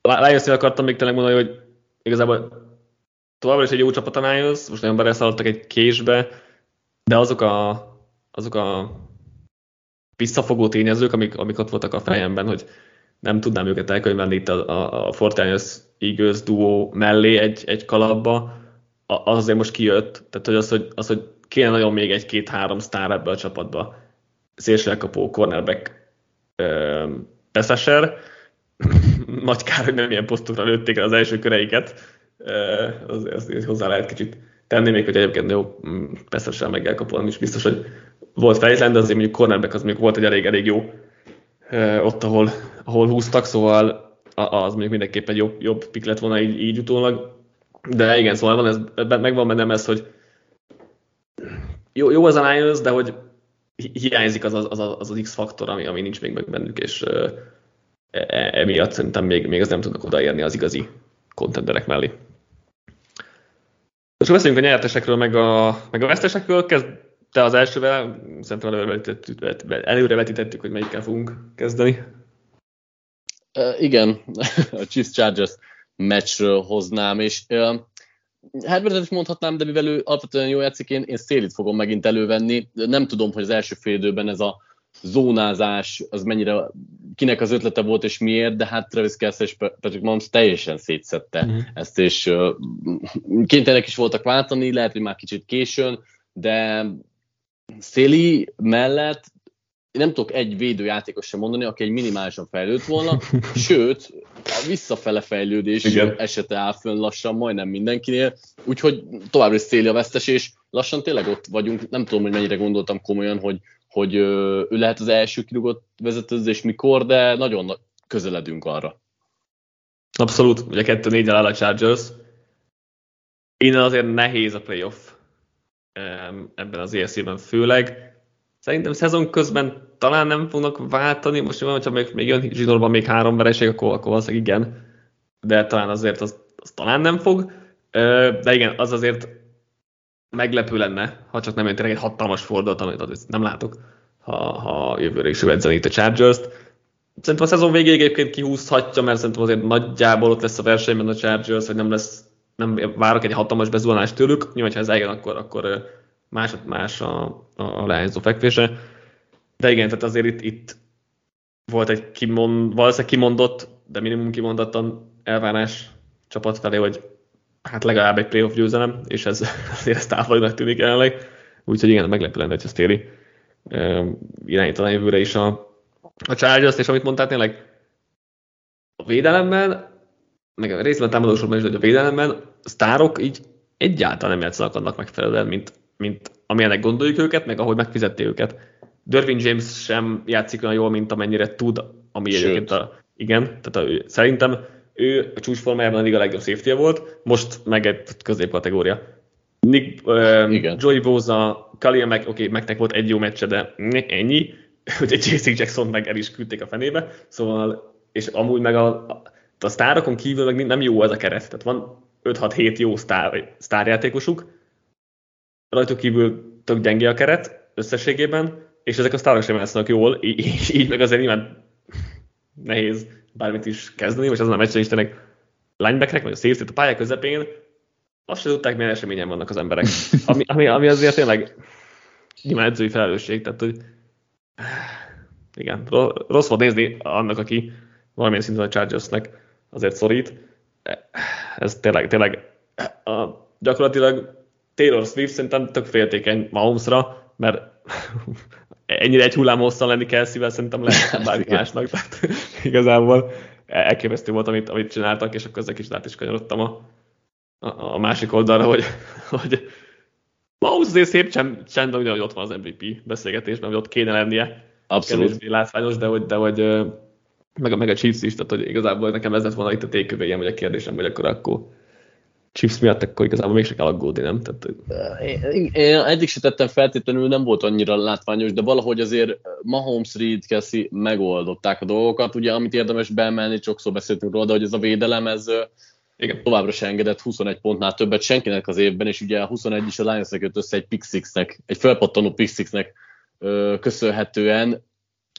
Lions-nél akartam még tényleg mondani, hogy igazából továbbra is egy jó csapat a Lions, most nagyon beleszaladtak egy késbe, de azok a, azok a visszafogó tényezők, amik, amik ott voltak a fejemben, hogy nem tudnám őket elkönyvelni itt a, a, a Fortnite Eagles duó mellé egy, egy kalapba, az azért most kijött, tehát hogy az, hogy, az, hogy kéne nagyon még egy-két-három sztár ebbe a csapatba. Szélsőelkapó, cornerback, Pesseser, nagy kár, hogy nem ilyen posztokra lőtték el az első köreiket, az, az, hozzá lehet kicsit tenni, még hogy egyébként jó, mm, Pesseser meg elkapolom is biztos, hogy volt fejtlen, de azért mondjuk cornerback az mondjuk volt egy elég, elég jó ott, ahol, ahol húztak, szóval az mondjuk mindenképpen jobb, jobb pik lett volna így, így utólag. De igen, szóval van ez, megvan bennem ez, hogy jó, jó az a Lions, de hogy hiányzik az az, az, az, az X-faktor, ami, ami nincs még meg bennük, és e, e, emiatt szerintem még, még az nem tudnak odaérni az igazi kontenderek mellé. És beszéljünk a nyertesekről, meg a, meg a vesztesekről. Kezd te az elsővel, szerintem előrevetítettük, előrevetítettük, hogy melyikkel fogunk kezdeni. Uh, igen, a Chiefs Chargers meccsről hoznám, és uh, Herbertet is mondhatnám, de mivel ő alapvetően jó játszik, én, én szélit fogom megint elővenni. Nem tudom, hogy az első fél időben ez a zónázás, az mennyire, kinek az ötlete volt és miért, de hát Travis Kelsey és Patrick Mahomes teljesen szétszette uh-huh. ezt, és uh, kénytelenek is voltak váltani, lehet, hogy már kicsit későn, de Széli mellett én nem tudok egy védőjátékos sem mondani, aki egy minimálisan fejlődt volna, sőt, a visszafele fejlődés Igen. esete áll fönn lassan majdnem mindenkinél, úgyhogy továbbra is Széli a vesztes, és lassan tényleg ott vagyunk, nem tudom, hogy mennyire gondoltam komolyan, hogy, hogy ő lehet az első kirúgott vezetőzés mikor, de nagyon közeledünk arra. Abszolút, ugye 2-4 áll a Chargers. Innen azért nehéz a playoff ebben az ESZ-ben főleg. Szerintem szezon közben talán nem fognak váltani, most van, hogyha még, még jön zsinórban még három vereség, akkor, akkor valószínűleg igen, de talán azért az, az talán nem fog. De igen, az azért meglepő lenne, ha csak nem jön tényleg egy hatalmas fordulat, amit nem látok, ha, ha jövőre is edzeni itt a Chargers-t. Szerintem a szezon végéig egyébként kihúzhatja, mert szerintem azért nagyjából ott lesz a versenyben a Chargers, hogy nem lesz nem várok egy hatalmas bezuhanást tőlük, nyilván, ha ez eljön, akkor, akkor más, más a, a leányzó fekvése. De igen, tehát azért itt, itt volt egy kimond, valószínűleg kimondott, de minimum kimondottan elvárás csapat felé, hogy hát legalább egy playoff győzelem, és ez azért ez távolinak tűnik jelenleg. Úgyhogy igen, meglepő lenne, hogyha Stéli irányítaná jövőre is a, a Chargers, és amit mondtál, tényleg a védelemben meg a részben támadósorban is, hogy a védelemben a sztárok így egyáltalán nem játszanak annak megfelelően, mint, mint amilyenek gondoljuk őket, meg ahogy megfizették őket. Dervin James sem játszik olyan jól, mint amennyire tud, ami Sőt. egyébként a, igen, tehát a, szerintem ő a csúcsformájában a legjobb safety volt, most meg egy középkategória. Nick, uh, igen. Joey Boza, Kalia meg, oké, okay, megnek volt egy jó meccse, de ennyi, hogy egy J.C. Jackson meg el is küldték a fenébe, szóval, és amúgy meg a, a sztárokon kívül meg nem jó ez a keret. Tehát van 5-6-7 jó sztár, sztárjátékosuk, rajtuk kívül tök gyengé a keret összességében, és ezek a sztárok sem játszanak jól, így, így meg azért nyilván nehéz bármit is kezdeni, most azon a meccsen is tényleg linebackerek, vagy a safety a pályák közepén, azt sem tudták, milyen eseményen vannak az emberek. Ami, ami, ami azért tényleg nyilván edzői felelősség, tehát hogy igen, rossz volt nézni annak, aki valamilyen szinten a Chargersnek azért szorít. Ez tényleg, tényleg a, gyakorlatilag Taylor Swift szerintem tök féltékeny Mahomesra, mert ennyire egy hullám hosszan lenni kell szível, szerintem lehet bármi másnak. Tehát igazából elképesztő volt, amit, amit csináltak, és akkor ezzel kicsit át is kanyarodtam a, a, a másik oldalra, hogy, hogy Mahomes azért szép csend, csend ugyan, hogy ott van az MVP beszélgetésben, hogy ott kéne lennie. Abszolút. Kevésbé látványos, de hogy, de hogy meg a, meg a Chiefs is, tehát hogy igazából nekem ez lett volna itt a tékövényem, hogy a kérdésem, hogy akkor, akkor Chiefs miatt akkor igazából mégse kell aggódni, nem? Tehát, én, én eddig se tettem feltétlenül, nem volt annyira látványos, de valahogy azért Mahomes, Reed, Cassie megoldották a dolgokat. Ugye, amit érdemes beemelni, sokszor beszéltünk róla, de hogy ez a védelem, ez igen. továbbra se engedett 21 pontnál többet senkinek az évben, és ugye a 21 is a lions jött össze egy pick nek egy felpattanó pick nek köszönhetően.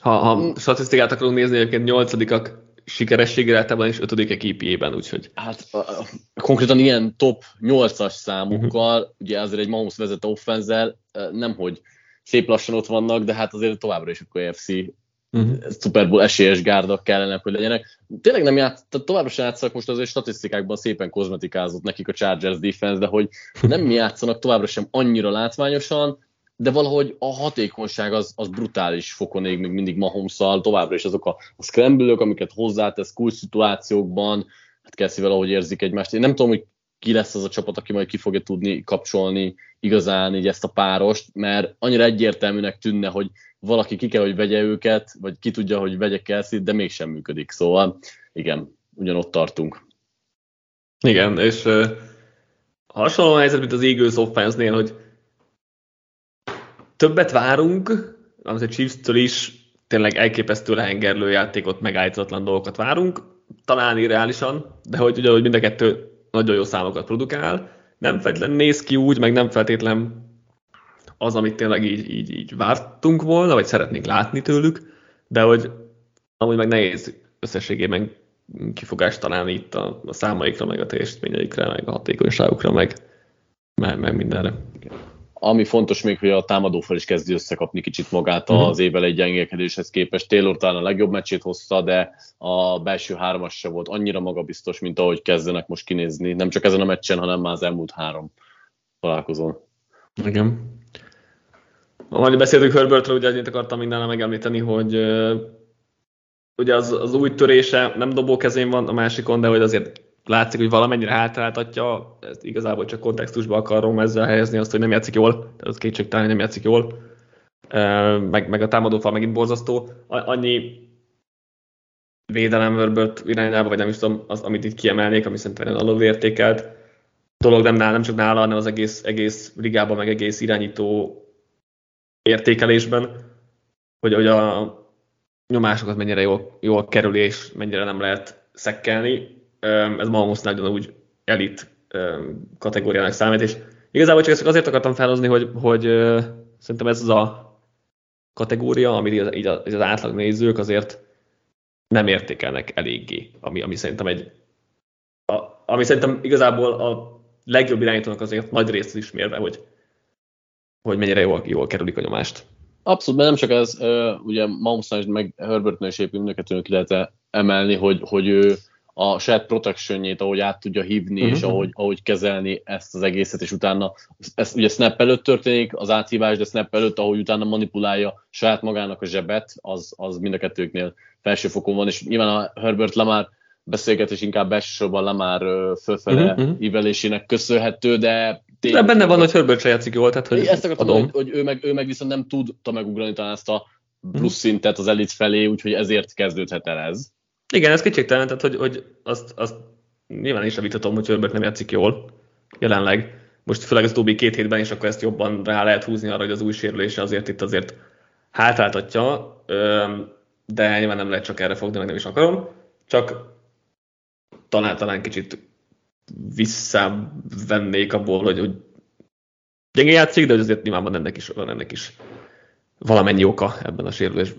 Ha, ha statisztikát akarunk nézni, egyébként nyolcadikak sikerességre általában is ötödikek EP-ben, úgyhogy. Hát a, a, konkrétan ilyen top 8-as számokkal, uh-huh. ugye azért egy Mahomes vezet offenzel, nem hogy szép lassan ott vannak, de hát azért továbbra is a KFC uh-huh. Mhm. Super Bowl esélyes gárdak kellene, hogy legyenek. Tényleg nem játsz, tehát továbbra sem játszanak, most azért statisztikákban szépen kozmetikázott nekik a Chargers defense, de hogy nem játszanak továbbra sem annyira látványosan, de valahogy a hatékonyság az, az brutális fokon ég még mindig mahomes továbbra is azok a, a scramble amiket hozzátesz kulcs szituációkban, hát Kelsey valahogy érzik egymást. Én nem tudom, hogy ki lesz az a csapat, aki majd ki fogja tudni kapcsolni igazán így ezt a párost, mert annyira egyértelműnek tűnne, hogy valaki ki kell, hogy vegye őket, vagy ki tudja, hogy vegye kelsey de mégsem működik. Szóval igen, ugyanott tartunk. Igen, és uh, hasonló helyzet, mint az Eagles offense-nél, hogy többet várunk, amit a Chiefs-től is tényleg elképesztő lehengerlő játékot, megállítatlan dolgokat várunk, talán irreálisan, de hogy ugye, hogy mind a kettő nagyon jó számokat produkál, nem feltétlenül néz ki úgy, meg nem feltétlen az, amit tényleg így, így, így vártunk volna, vagy szeretnénk látni tőlük, de hogy amúgy meg nehéz összességében kifogást találni itt a, a számaikra, meg a teljesítményeikre, meg a hatékonyságukra, meg, meg, meg mindenre. Ami fontos még, hogy a támadófal is kezdi összekapni kicsit magát uh-huh. az évvel egy gyengélkedéshez képest. Taylor talán a legjobb meccsét hozta, de a belső hármas se volt annyira magabiztos, mint ahogy kezdenek most kinézni. Nem csak ezen a meccsen, hanem már az elmúlt három találkozón. Igen. Ahogy beszéltünk Herbertről, ugye annyit akartam mindenre megemlíteni, hogy ugye az, az új törése nem dobó kezén van a másikon, de hogy azért látszik, hogy valamennyire hátráltatja, ezt igazából csak kontextusba akarom ezzel helyezni azt, hogy nem játszik jól, tehát az kétségtelen, hogy nem játszik jól, meg, meg a támadófal megint borzasztó. Annyi védelem Herbert irányába, vagy nem is tudom, az, amit itt kiemelnék, ami szerintem alul értékelt. Dolog nem, nála, nem csak nála, hanem az egész, egész ligában, meg egész irányító értékelésben, hogy, hogy a nyomásokat mennyire jól, jól kerül, és mennyire nem lehet szekkelni ez Mahomes nagyon úgy elit kategóriának számít, és igazából csak ezt azért akartam felhozni, hogy, hogy szerintem ez az a kategória, amit így az, az átlag nézők azért nem értékelnek eléggé, ami, ami szerintem egy a, ami szerintem igazából a legjobb irányítónak azért nagy részt ismérve, hogy, hogy mennyire jól, jól kerülik a nyomást. Abszolút, mert nem csak ez, ugye Mahomesnál meg Herbertnél is éppen ki lehet emelni, hogy, hogy ő a saját protectionjét, ahogy át tudja hívni, uh-huh. és ahogy, ahogy kezelni ezt az egészet, és utána, ez ugye snap előtt történik az áthívás, de snap előtt, ahogy utána manipulálja saját magának a zsebet, az, az mind a kettőknél felső fokon van, és nyilván a Herbert Lamar beszélgetés inkább elsősorban Lamar fölfele uh-huh. ívelésének köszönhető, de tényleg... De benne van, hogy Herbert se játszik jól, tehát hogy Ezt akartam, adom. hogy, hogy ő, meg, ő meg viszont nem tudta megugrani talán ezt a plusz szintet az elit felé, úgyhogy ezért kezdődhet el ez. Igen, ez kétségtelen, tehát hogy, hogy azt, azt nyilván is vitatom, hogy Herbert nem játszik jól jelenleg. Most főleg az utóbbi két hétben, és akkor ezt jobban rá lehet húzni arra, hogy az új sérülése azért itt azért hátráltatja, de nyilván nem lehet csak erre fogni, meg nem is akarom. Csak talán, talán kicsit visszavennék abból, hogy, hogy gyenge játszik, de hogy azért nyilván van ennek is, van ennek is valamennyi oka ebben a sérülés,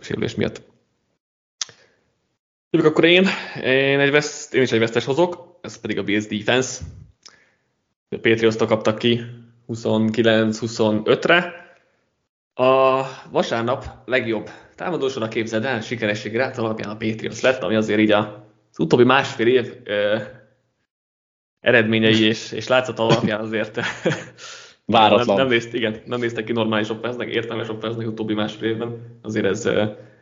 sérülés miatt. Tudjuk, akkor én, én, egy veszt, én is egy vesztes hozok, ez pedig a Bills defense. A patriots kaptak ki 29-25-re. A vasárnap legjobb támadósora képzeld el, sikeresség rát alapján a Patriots lett, ami azért így az utóbbi másfél év ö, eredményei és, és látszat alapján azért Váratlan. Nem, nem, nézt, igen, nem néztek ki normális offense értelmes offense utóbbi másfél évben, azért ez,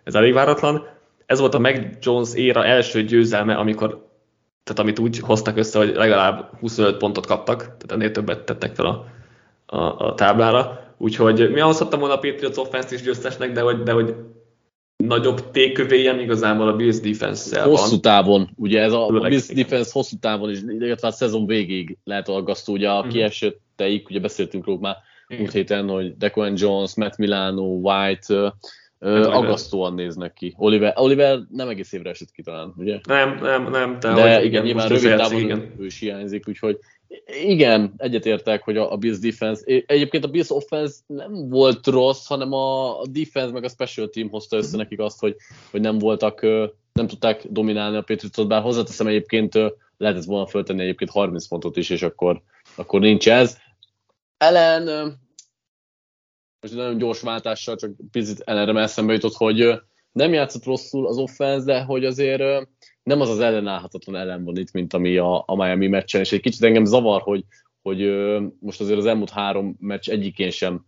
ez elég váratlan ez volt a Mac Jones éra első győzelme, amikor, tehát amit úgy hoztak össze, hogy legalább 25 pontot kaptak, tehát ennél többet tettek fel a, a, a táblára. Úgyhogy mi hozhattam volna a Patriots offense is győztesnek, de hogy, de hogy nagyobb tékövélyen igazából a Bills defense Hosszú van. távon, ugye ez a, a Bills defense hosszú távon is, illetve a szezon végéig lehet aggasztó, ugye a uh-huh. kiesetteik, ugye beszéltünk róla már múlt héten, hogy Dequan Jones, Matt Milano, White, Hát, aggasztóan néznek ki. Oliver, Oliver nem egész évre esett ki talán, ugye? Nem, nem, nem. Te, de igen, nyilván rövid távon igen. ő is hiányzik, úgyhogy igen, egyetértek, hogy a, a Bills defense, egyébként a Bills offense nem volt rossz, hanem a, a defense meg a special team hozta össze nekik azt, hogy, hogy nem voltak, nem tudták dominálni a Patriots-ot, bár hozzáteszem egyébként lehetett volna föltenni egyébként 30 pontot is, és akkor, akkor nincs ez. Ellen, most nagyon gyors váltással, csak picit ellenre eszembe jutott, hogy nem játszott rosszul az offense, de hogy azért nem az az ellenállhatatlan ellen van itt, mint ami a, a Miami meccsen, és egy kicsit engem zavar, hogy, hogy most azért az elmúlt három meccs egyikén sem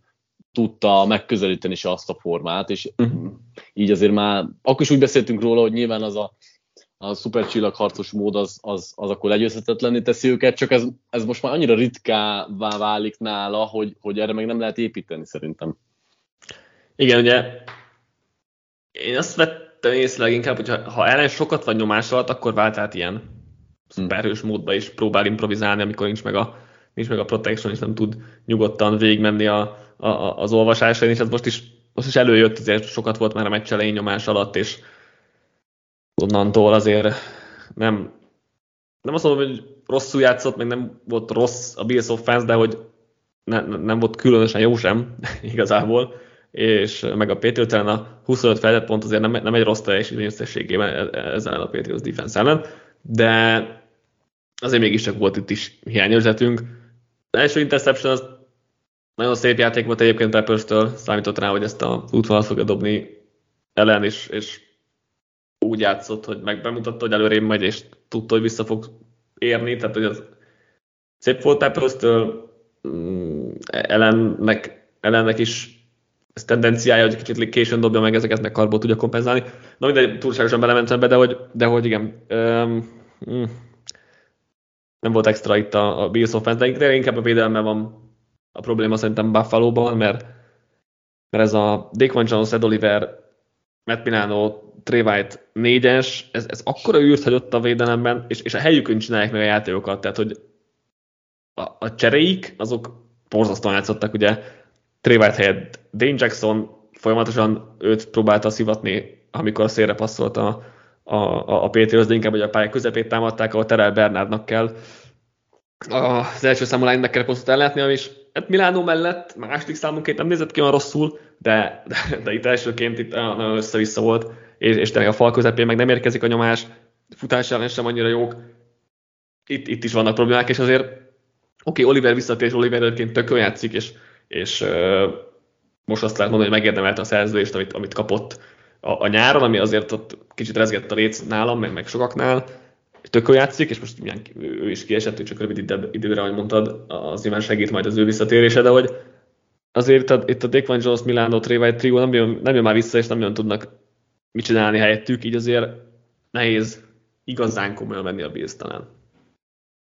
tudta megközelíteni se azt a formát, és uh-huh. így azért már, akkor is úgy beszéltünk róla, hogy nyilván az a, a szupercsillagharcos mód az, az, az akkor legyőzhetetlenné teszi őket, csak ez, ez most már annyira ritkává válik nála, hogy, hogy erre meg nem lehet építeni szerintem. Igen, ugye én azt vett, vettem észre leginkább, hogy ha ellen sokat vagy nyomás alatt, akkor vált át ilyen szuperhős módba is próbál improvizálni, amikor nincs meg a, nincs meg a protection, és nem tud nyugodtan végigmenni a, a, az olvasásain, és ez most is, most is előjött, azért sokat volt már a meccs elején nyomás alatt, és onnantól azért nem, nem azt mondom, hogy rosszul játszott, meg nem volt rossz a Bills offense, de hogy ne, nem volt különösen jó sem igazából és meg a Patriots ellen a 25 fejlett pont azért nem, nem egy rossz teljesítmény összességében e, e, ezzel a Patriots defense ellen, de azért mégiscsak volt itt is hiányérzetünk. Az első interception az nagyon szép játék volt egyébként Peppers-től, számított rá, hogy ezt a útvonalat fogja dobni ellen, és, és úgy játszott, hogy meg bemutatta, hogy előrébb megy, és tudta, hogy vissza fog érni, tehát hogy az szép volt Peppers-től, mm, ellennek, ellennek is ez tendenciája, hogy kicsit későn dobja meg ezeket, meg karbó tudja kompenzálni. Na mindegy, túlságosan belementem be, de hogy, de hogy igen. Um, nem volt extra itt a, a Bills offense, de inkább a védelme van a probléma szerintem Buffalo-ban, mert, mert ez a Daquan Jones, Ed Oliver, Matt Milano, White négyes, ez, ez akkora űrt hagyott a védelemben, és, és a helyükön csinálják meg a játékokat, tehát hogy a, a cseréik, azok borzasztóan játszottak, ugye. White helyett Dane Jackson folyamatosan őt próbálta szivatni, amikor szélre passzolt a, a, a, a Patriots, de inkább hogy a pálya közepét támadták, ahol Terrell Bernardnak kell az első számú linebacker posztot ellátni, és hát Milánó mellett második számunként nem nézett ki olyan rosszul, de, de, de itt elsőként itt nagyon össze-vissza volt, és, és a fal közepén meg nem érkezik a nyomás, futás ellen sem annyira jók. Itt, itt is vannak problémák, és azért oké, okay, Oliver visszatér, Oliver egyébként tök játszik, és és most azt lehet mondani, hogy megérdemelte a szerződést, amit, amit kapott a, a nyáron, ami azért ott kicsit rezgett a léc nálam, meg, meg sokaknál, tök játszik, és most milyen, ő is kiesett, csak rövid idő, időre, ahogy mondtad, az nyilván segít majd az ő visszatérése, de hogy azért itt a, itt a Daquan Jones, Milano, Trey Trio nem jön, nem jön már vissza, és nem jön tudnak mit csinálni helyettük, így azért nehéz igazán komolyan venni a Bills talán.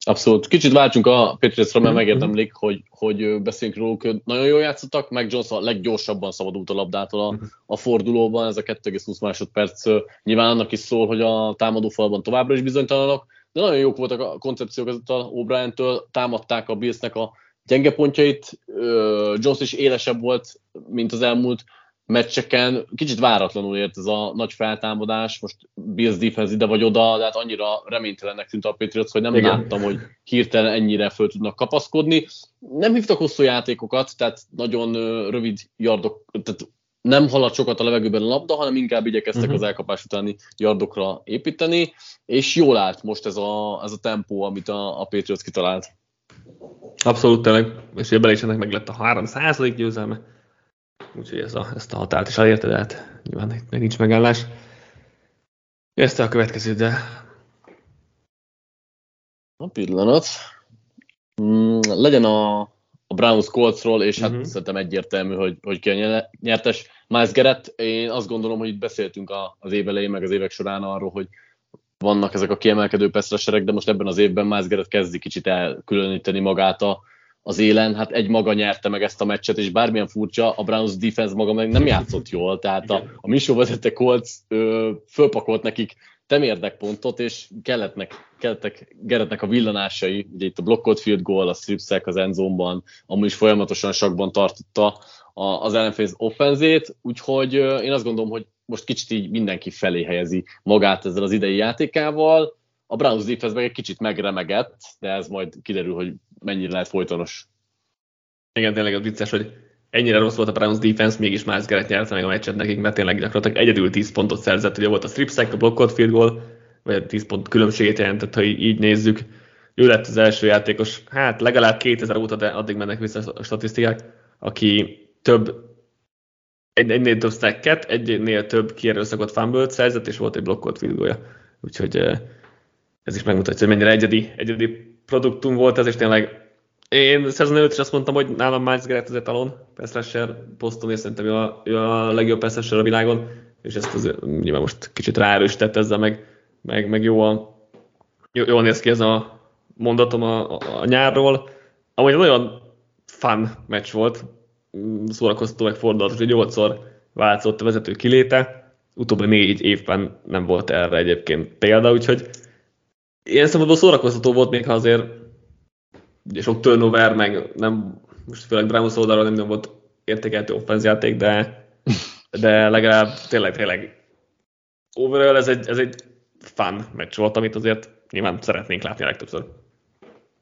Abszolút. Kicsit váltsunk a Patriotsra, mert mhm. megérdemlik, hogy, hogy beszéljünk róluk. Nagyon jól játszottak, meg Jones a leggyorsabban szabadult a labdától a, mhm. a fordulóban, ez a 2,20 másodperc. Nyilván annak is szól, hogy a támadó falban továbbra is bizonytalanok, de nagyon jók voltak a koncepciók a O'Brien-től, támadták a Billsnek a gyenge pontjait. Jones is élesebb volt, mint az elmúlt meccseken kicsit váratlanul ért ez a nagy feltámadás, most Bills defense ide vagy oda, de hát annyira reménytelennek tűnt a Patriots, hogy nem Igen. láttam, hogy hirtelen ennyire föl tudnak kapaszkodni. Nem hívtak hosszú játékokat, tehát nagyon rövid yardok, tehát nem haladt sokat a levegőben a labda, hanem inkább igyekeztek uh-huh. az elkapás utáni yardokra építeni, és jól állt most ez a, ez a tempó, amit a, a Patriots kitalált. Abszolút tényleg, és ebben is ennek meg lett a 3 győzelme úgyhogy ez a, ezt a határt is elérte, de hát nyilván meg nincs megállás. Ezt a következő, de... A pillanat. Mm, legyen a, a Browns Coltsról, és hát uh-huh. szerintem egyértelmű, hogy, hogy ki a nyertes. Miles Garrett, én azt gondolom, hogy itt beszéltünk a, az év elején, meg az évek során arról, hogy vannak ezek a kiemelkedő peszreserek, de most ebben az évben Miles Garrett kezdi kicsit elkülöníteni magát a, az élen, hát egy maga nyerte meg ezt a meccset, és bármilyen furcsa, a Browns defense maga meg nem játszott jól, tehát a, a Misó vezette Colts ö, fölpakolt nekik temérdek pontot, és kellettnek, kellettek Geretnek a villanásai, ugye itt a blokkolt field goal, a stripsek az endzónban, amúgy is folyamatosan sakban tartotta az ellenfél offenzét, úgyhogy én azt gondolom, hogy most kicsit így mindenki felé helyezi magát ezzel az idei játékával. A Browns defense meg egy kicsit megremegett, de ez majd kiderül, hogy mennyire lehet folytonos. Igen, tényleg az vicces, hogy ennyire rossz volt a Browns defense, mégis Miles Garrett nyerte meg a meccset nekik, mert tényleg gyakorlatilag egyedül 10 pontot szerzett, ugye volt a strip sack, a blokkolt field goal, vagy a 10 pont különbségét jelentett, ha így nézzük. Ő lett az első játékos, hát legalább 2000 óta, de addig mennek vissza a statisztikák, aki több egy, egynél több stacket, egynél több kierőszakot fumble szerzett, és volt egy blokkolt field goalja. Úgyhogy ez is megmutatja, hogy mennyire egyedi, egyedi produktum volt ez, és tényleg én szezon előtt is azt mondtam, hogy nálam Miles Garrett az etalon, pass rusher poszton, és szerintem ő a, ő a legjobb pass rusher a világon, és ezt az, nyilván most kicsit ráerősített ezzel, meg, meg, meg jól, jól néz ki ez a mondatom a, a, a nyárról. Amúgy nagyon fun meccs volt, szórakoztató meg fordulatos, hogy nyolcszor változott a vezető kiléte, utóbbi négy évben nem volt erre egyébként példa, úgyhogy ilyen szempontból szórakoztató volt, még ha azért sok turnover, meg nem, most főleg Browns oldalról nem, nem volt értékeltő offenzjáték, de, de legalább tényleg, tényleg overall ez egy, ez egy fun meccs volt, amit azért nyilván szeretnénk látni a legtöbbször.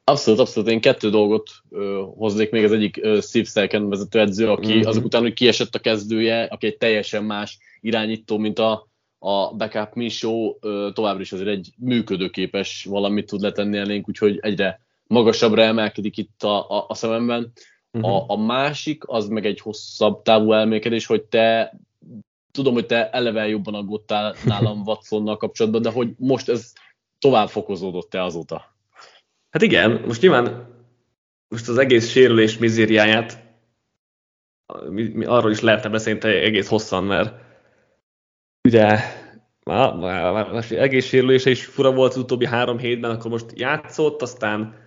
Abszolút, abszolút. Én kettő dolgot ö, hoznék még. Az egyik ö, Steve Selken vezető edző, aki mm-hmm. azok után, hogy kiesett a kezdője, aki egy teljesen más irányító, mint a, a backup Minshew, továbbra is azért egy működőképes valamit tud letenni elénk, úgyhogy egyre magasabbra emelkedik itt a, a, a szememben. Uh-huh. A, a másik, az meg egy hosszabb távú elmélkedés, hogy te tudom, hogy te eleve jobban aggódtál nálam Watsonnal kapcsolatban, de hogy most ez tovább fokozódott-e azóta? Hát igen, most nyilván most az egész sérülés mizériáját arról is lehetne beszélni egész hosszan, mert ugye az egész sérülése is fura volt az utóbbi három hétben, akkor most játszott, aztán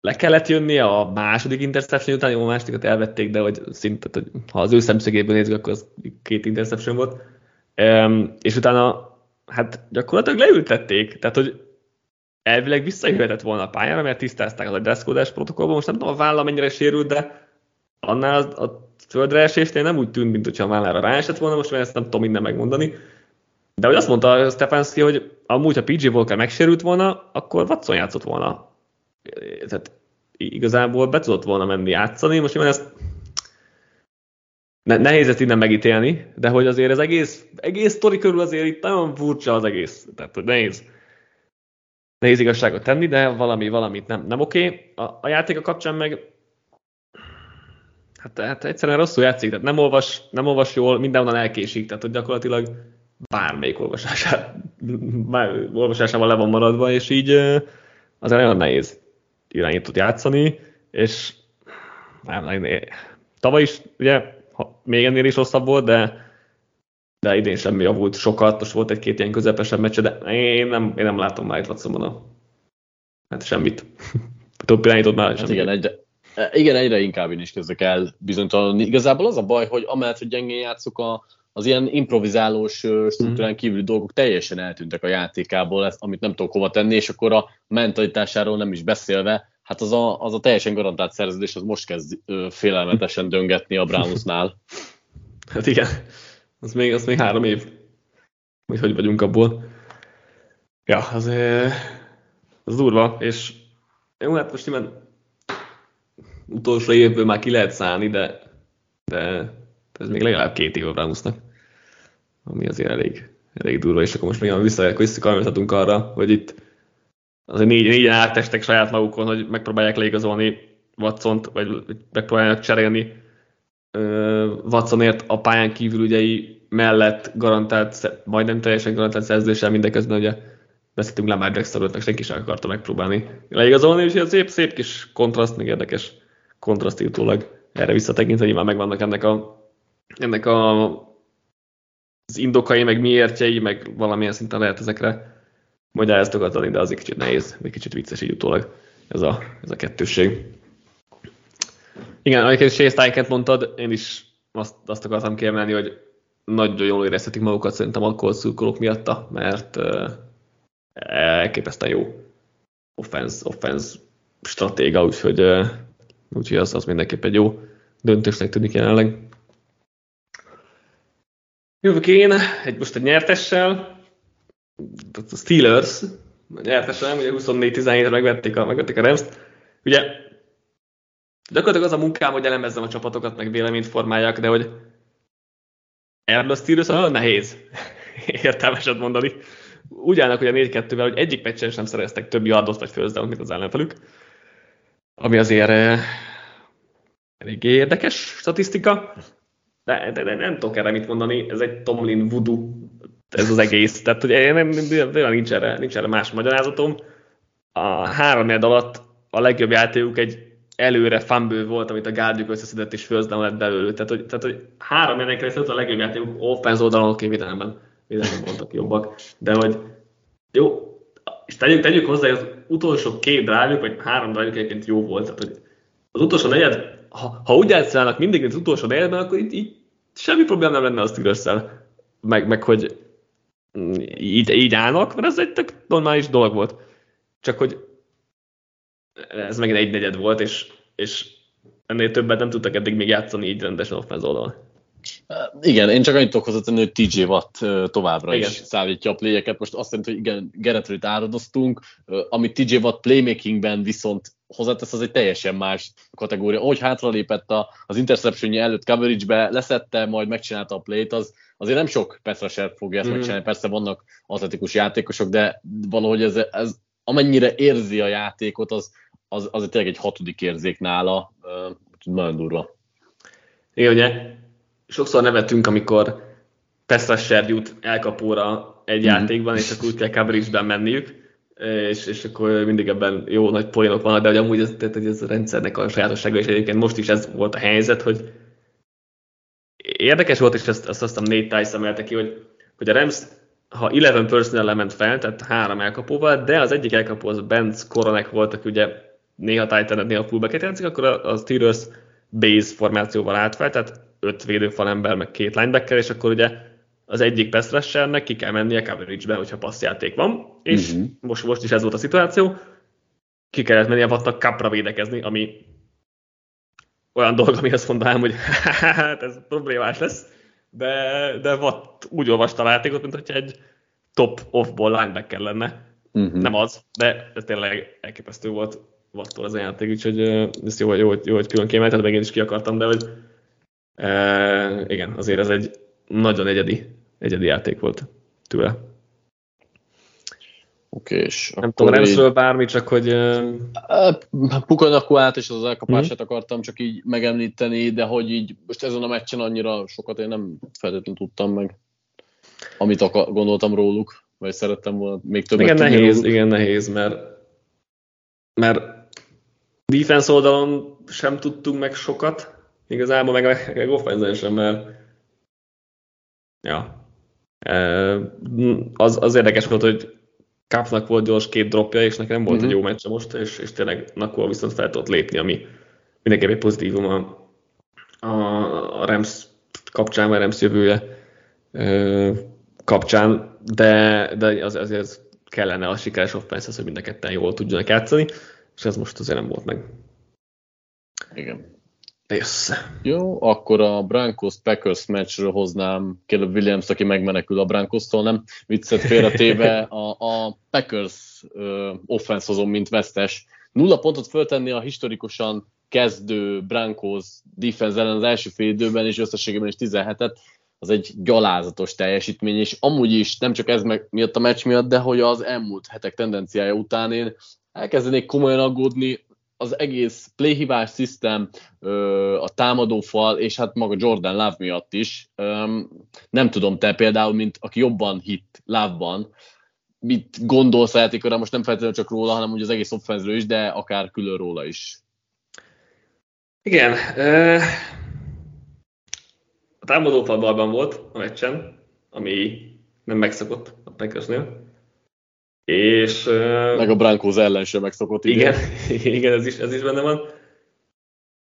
le kellett jönnie a második interception után, jó, a másodikat elvették, de hogy szinte, hogy ha az ő szemszögéből nézzük, akkor az két interception volt. Um, és utána hát gyakorlatilag leültették, tehát hogy elvileg visszajöhetett volna a pályára, mert tisztázták az a dresscode protokollban. Most nem tudom, a válla mennyire sérült, de annál a földre esésnél nem úgy tűnt, mint hogyha vállára ráesett volna, most ezt nem tudom minden megmondani. De hogy azt mondta Stefanski, hogy amúgy, ha PJ Volker megsérült volna, akkor Watson játszott volna tehát igazából be tudott volna menni játszani, most nyilván ezt ne, nehéz ezt innen megítélni, de hogy azért az egész, egész sztori körül azért itt nagyon furcsa az egész, tehát hogy nehéz, nehéz igazságot tenni, de valami, valamit nem, nem oké. Okay. A, a játéka kapcsán meg hát, hát egyszerűen rosszul játszik, tehát nem olvas, nem olvas jól, mindenhonnan elkésik, tehát hogy gyakorlatilag bármelyik olvasásá, bár, olvasásával le van maradva, és így azért nagyon nehéz irányítót játszani, és nem, nem, tavaly is ugye ha, még ennél is rosszabb volt, de de idén sem javult sokat, most volt egy-két ilyen közepesebb meccse, de én nem, én nem látom már itt Watsonban a, hát semmit. Több irányított már hát semmit. Igen, egyre, igen, egyre inkább én is kezdek el bizonytalanodni. Igazából az a baj, hogy amellett, hogy gyengén játszok, a, az ilyen improvizálós struktúrán mhm. kívüli dolgok teljesen eltűntek a játékából, ezt, amit nem tudok hova tenni, és akkor a mentalitásáról nem is beszélve, hát az a, az a teljesen garantált szerződés, az most kezd ö, félelmetesen döngetni a Brownsnál. Hát igen, az még, az még három év, hogy hogy vagyunk abból. Ja, az, az durva, és jó, hát most nyilván utolsó évből már ki lehet szállni, de, de ez még legalább két év a Brownsnak ami azért elég, elég durva, és akkor most még vissza, visszakanyarodhatunk arra, hogy itt azért négy, négyen átestek saját magukon, hogy megpróbálják leigazolni Watsont, vagy megpróbálják cserélni Watsonért a pályán kívül ügyei mellett garantált, majdnem teljesen garantált szerződéssel mindeközben ugye beszéltünk Lamar Jacksonról, senki sem akarta megpróbálni leigazolni, és ez szép, szép kis kontraszt, még érdekes kontraszt jutólag erre visszatekintve, nyilván megvannak ennek a, ennek a az indokai, meg miértjei, meg valamilyen szinten lehet ezekre magyarázatokat adni, de azért kicsit nehéz, egy kicsit vicces így utólag ez a, ez a kettősség. Igen, amikor Chase mondtad, én is azt, azt akartam kiemelni, hogy nagyon jól érezhetik magukat szerintem a Colts szurkolók miatta, mert elképesztően jó offense, offense stratéga, úgyhogy, úgyhogy az, az mindenképp egy jó döntésnek tűnik jelenleg. Jövök én egy, most egy nyertessel, a Steelers, a nyertessel, ugye 24-17-re megvették a, megvették a rams -t. Ugye gyakorlatilag az a munkám, hogy elemezzem a csapatokat, meg véleményt formáljak, de hogy erről a Steelers nehéz értelmeset mondani. Úgy állnak hogy a 4-2-vel, hogy egyik meccsen sem szereztek több yardot vagy first mint az ellenfelük. Ami azért eh, elég érdekes statisztika, de, de, de, nem tudok erre mit mondani, ez egy Tomlin voodoo, ez az egész. Tehát, hogy nem, nem, nincs, erre, nincs erre más magyarázatom. A három alatt a legjobb játékuk egy előre fumble volt, amit a gárdjuk összeszedett és down lett belőle. Tehát, hogy, tehát, hogy három ennek keresztül a legjobb játékuk offense oldalon, oké, védelemben voltak jobbak, de hogy jó, és tegyük, tegyük hozzá, hogy az utolsó két drive vagy három drive egyébként jó volt, tehát, hogy az utolsó negyed, ha, ha úgy játszálnak mindig, mint az utolsó negyedben, akkor így, így semmi probléma nem lenne a steelers meg, meg hogy így, így állnak, mert ez egy tök normális dolog volt. Csak hogy ez megint egy negyed volt, és, és ennél többet nem tudtak eddig még játszani így rendesen offense oldalon. Igen, én csak annyit tudok hozzátenni, hogy TJ Watt továbbra igen. is szállítja a pléjeket. Most azt jelenti, hogy igen, Geretrit áradoztunk, amit TJ Watt playmakingben viszont hozzátesz, az egy teljesen más kategória. Ahogy hátralépett az interception előtt coverage-be, leszette, majd megcsinálta a play az azért nem sok Petrasher fogja ezt mm. megcsinálni. Persze vannak atletikus játékosok, de valahogy ez, ez amennyire érzi a játékot, az, az, az tényleg egy hatodik érzék nála, nagyon durva. Igen, ugye sokszor nevetünk, amikor Pestrasser jut elkapóra egy mm. játékban, és akkor úgy kell coverage-ben menniük, és, és akkor mindig ebben jó nagy poénok vannak, de hogy amúgy ez, tehát, hogy ez a rendszernek a sajátossága, és egyébként most is ez volt a helyzet, hogy érdekes volt, és ezt, azt aztán négy táj szemelte ki, hogy, hogy a Rams ha 11 personnel lement fel, tehát három elkapóval, de az egyik elkapó az Benz Koronek volt, aki ugye néha titan néha fullback játszik, akkor a, a Steelers base formációval állt fel, tehát öt védőfal ember, meg két linebacker, és akkor ugye az egyik pass rushernek ki kell mennie coverage-be, hogyha passzjáték van, és uh-huh. most, most is ez volt a szituáció, ki kellett mennie Wattnak kapra védekezni, ami olyan dolog, ami azt mondanám, hogy hát ez problémás lesz, de, de Watt úgy olvasta a játékot, mint hogyha egy top off-ból linebacker lenne. Uh-huh. Nem az, de ez tényleg elképesztő volt Wattól az a játék, úgyhogy ez jó, jó, jó hogy külön kiemelted, meg én is ki akartam, de hogy e, igen, azért ez egy nagyon egyedi, egyedi játék volt tőle. Oké, és Nem tudom, Remszről így... bármi, csak hogy... Pukanakó át, és az elkapását hmm. akartam csak így megemlíteni, de hogy így most ezen a meccsen annyira sokat én nem feltétlenül tudtam meg, amit akar, gondoltam róluk, vagy szerettem volna még többet Igen, nehéz, róluk. igen, nehéz, mert, mert defense oldalon sem tudtunk meg sokat, igazából meg, meg offense sem, mert ja, az, az érdekes volt, hogy Kapnak volt gyors két dropja, és nekem volt mm-hmm. egy jó meccse most, és, és tényleg Nakua viszont fel tudott lépni, ami mindenképp egy pozitívum a, a, a Rams kapcsán, vagy Rams jövője ö, kapcsán, de, de az, azért kellene a sikeres offense, hogy mind a ketten jól tudjanak játszani, és ez most azért nem volt meg. Igen. Yes. Jó, akkor a Broncos-Packers meccsről hoznám Caleb Williams, aki megmenekül a Broncos-tól, nem viccet félretéve a, a Packers uh, offense hozom, mint vesztes. Nulla pontot föltenni a historikusan kezdő Broncos defense ellen az első fél időben, és összességében is 17-et, az egy gyalázatos teljesítmény, és amúgy is nem csak ez meg, miatt a meccs miatt, de hogy az elmúlt hetek tendenciája után én elkezdenék komolyan aggódni az egész playhibás szisztem, a támadófal, és hát maga Jordan Love miatt is. Nem tudom, te például, mint aki jobban hit Love-ban, mit gondolsz a játékra, most nem feltétlenül csak róla, hanem úgy az egész offenzről is, de akár külön róla is. Igen. A támadófalban volt a meccsen, ami nem megszokott a Packersnél. És, Meg a Broncos ellen sem megszokott igen. Igen, igen ez, is, ez is benne van.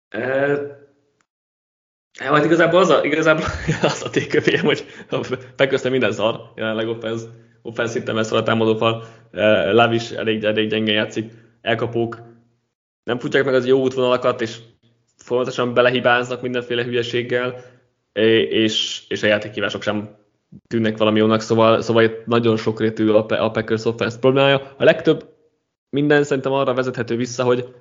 E, hát igazából az a, igazából az a tékövém, hogy Packers minden szar, jelenleg offense, offense szinten messze a támadófal, Láv is elég, elég gyenge játszik, elkapók, nem futják meg az jó útvonalakat, és folyamatosan belehibáznak mindenféle hülyeséggel, és, és a játékhívások sem tűnnek valami jónak, szóval, szóval itt nagyon sokrétű a, a Packers offense problémája. A legtöbb minden szerintem arra vezethető vissza, hogy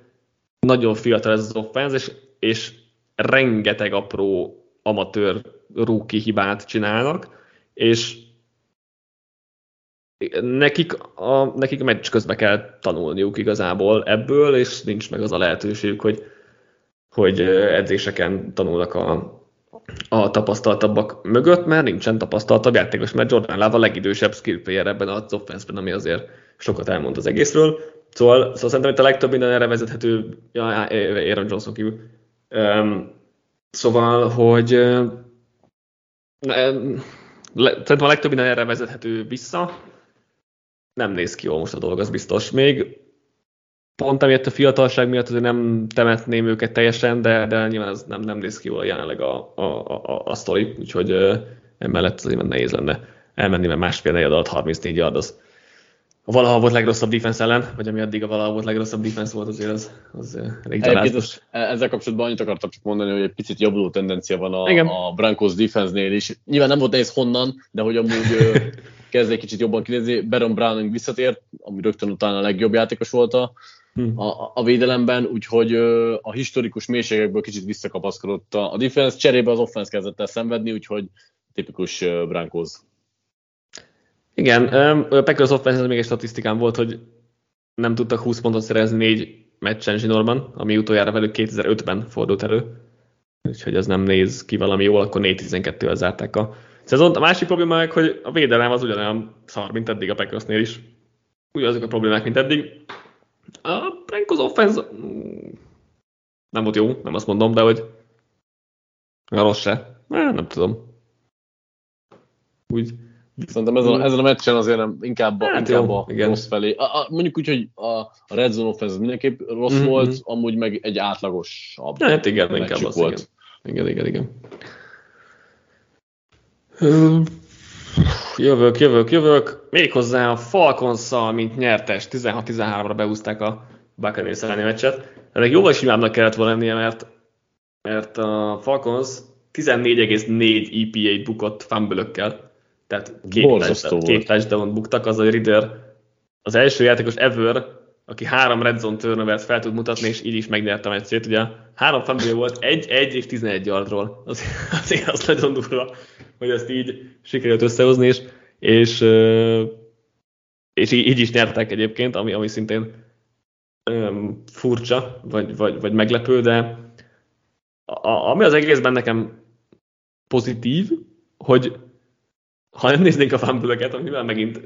nagyon fiatal ez az offense, és, és rengeteg apró amatőr rúki hibát csinálnak, és nekik a, nekik a meccs közben kell tanulniuk igazából ebből, és nincs meg az a lehetőségük, hogy, hogy edzéseken tanulnak a, a tapasztaltabbak mögött, mert nincsen tapasztaltabb játékos, mert Jordan Love a legidősebb skill player ebben az offense ami azért sokat elmond az egészről. Szóval, szóval szerintem itt a legtöbb minden erre vezethető, ja, Aaron Johnson kívül. Um, szóval, hogy um, szerintem a legtöbb minden erre vezethető vissza. Nem néz ki jól most a dolog, az biztos. Még pont amiatt a fiatalság miatt azért nem temetném őket teljesen, de, de nyilván az nem, nem néz ki jól jelenleg a, a, a, a, sztori, úgyhogy uh, emellett azért nehéz lenne elmenni, mert másfél negyed alatt 34 yard az a valaha volt legrosszabb defense ellen, vagy ami addig a valaha volt legrosszabb defense volt, azért az, az elég gyalázatos. E, ezzel kapcsolatban annyit akartam csak mondani, hogy egy picit jobbuló tendencia van a, a Broncos defense-nél is. Nyilván nem volt nehéz honnan, de hogy amúgy kezd egy kicsit jobban kinézni. Baron Browning visszatért, ami rögtön utána a legjobb játékos volt a. a, a védelemben, úgyhogy a historikus mélységekből kicsit visszakapaszkodott a, a defense, cserébe az offense kezdett el szenvedni, úgyhogy tipikus Broncos igen, a Packers offense még egy statisztikám volt, hogy nem tudtak 20 pontot szerezni négy meccsen zsinórban, ami utoljára velük 2005-ben fordult elő. Úgyhogy ez nem néz ki valami jól, akkor 4-12-vel zárták a szezont. A másik probléma meg, hogy a védelem az ugyanolyan szar, mint eddig a Packersnél is. Ugyanazok a problémák, mint eddig. A Broncos offense nem volt jó, nem azt mondom, de hogy rossz se. Nem tudom. Úgy Szerintem ezen, a, ezen a meccsen azért nem, inkább, hát inkább jó, a igen. rossz felé. A, a, mondjuk úgy, hogy a, a Red Zone offense mindenképp rossz mm-hmm. volt, amúgy meg egy átlagos ja, hát igen, inkább az, volt. Igen, igen, igen. igen. Jövök, jövök, jövök. Méghozzá a falcons mint nyertes 16-13-ra beúzták a Buccaneers elleni meccset. Ennek jóval simábbnak kellett volna lennie, mert, mert a Falcons 14,4 EPA-t bukott fumble tehát két, touchdown, két touchdown buktak, az a Ritter az első játékos ever, aki három red zone turnover fel tud mutatni, és így is megnyerte a meccset. Ugye három fumble volt, egy, egy és 11 yardról. Az, azért az nagyon durva, hogy ezt így sikerült összehozni, és, és, és így is nyertek egyébként, ami, ami szintén um, furcsa, vagy, vagy, vagy meglepő, de a, ami az egészben nekem pozitív, hogy ha nem néznénk a fanbülöket, amivel megint,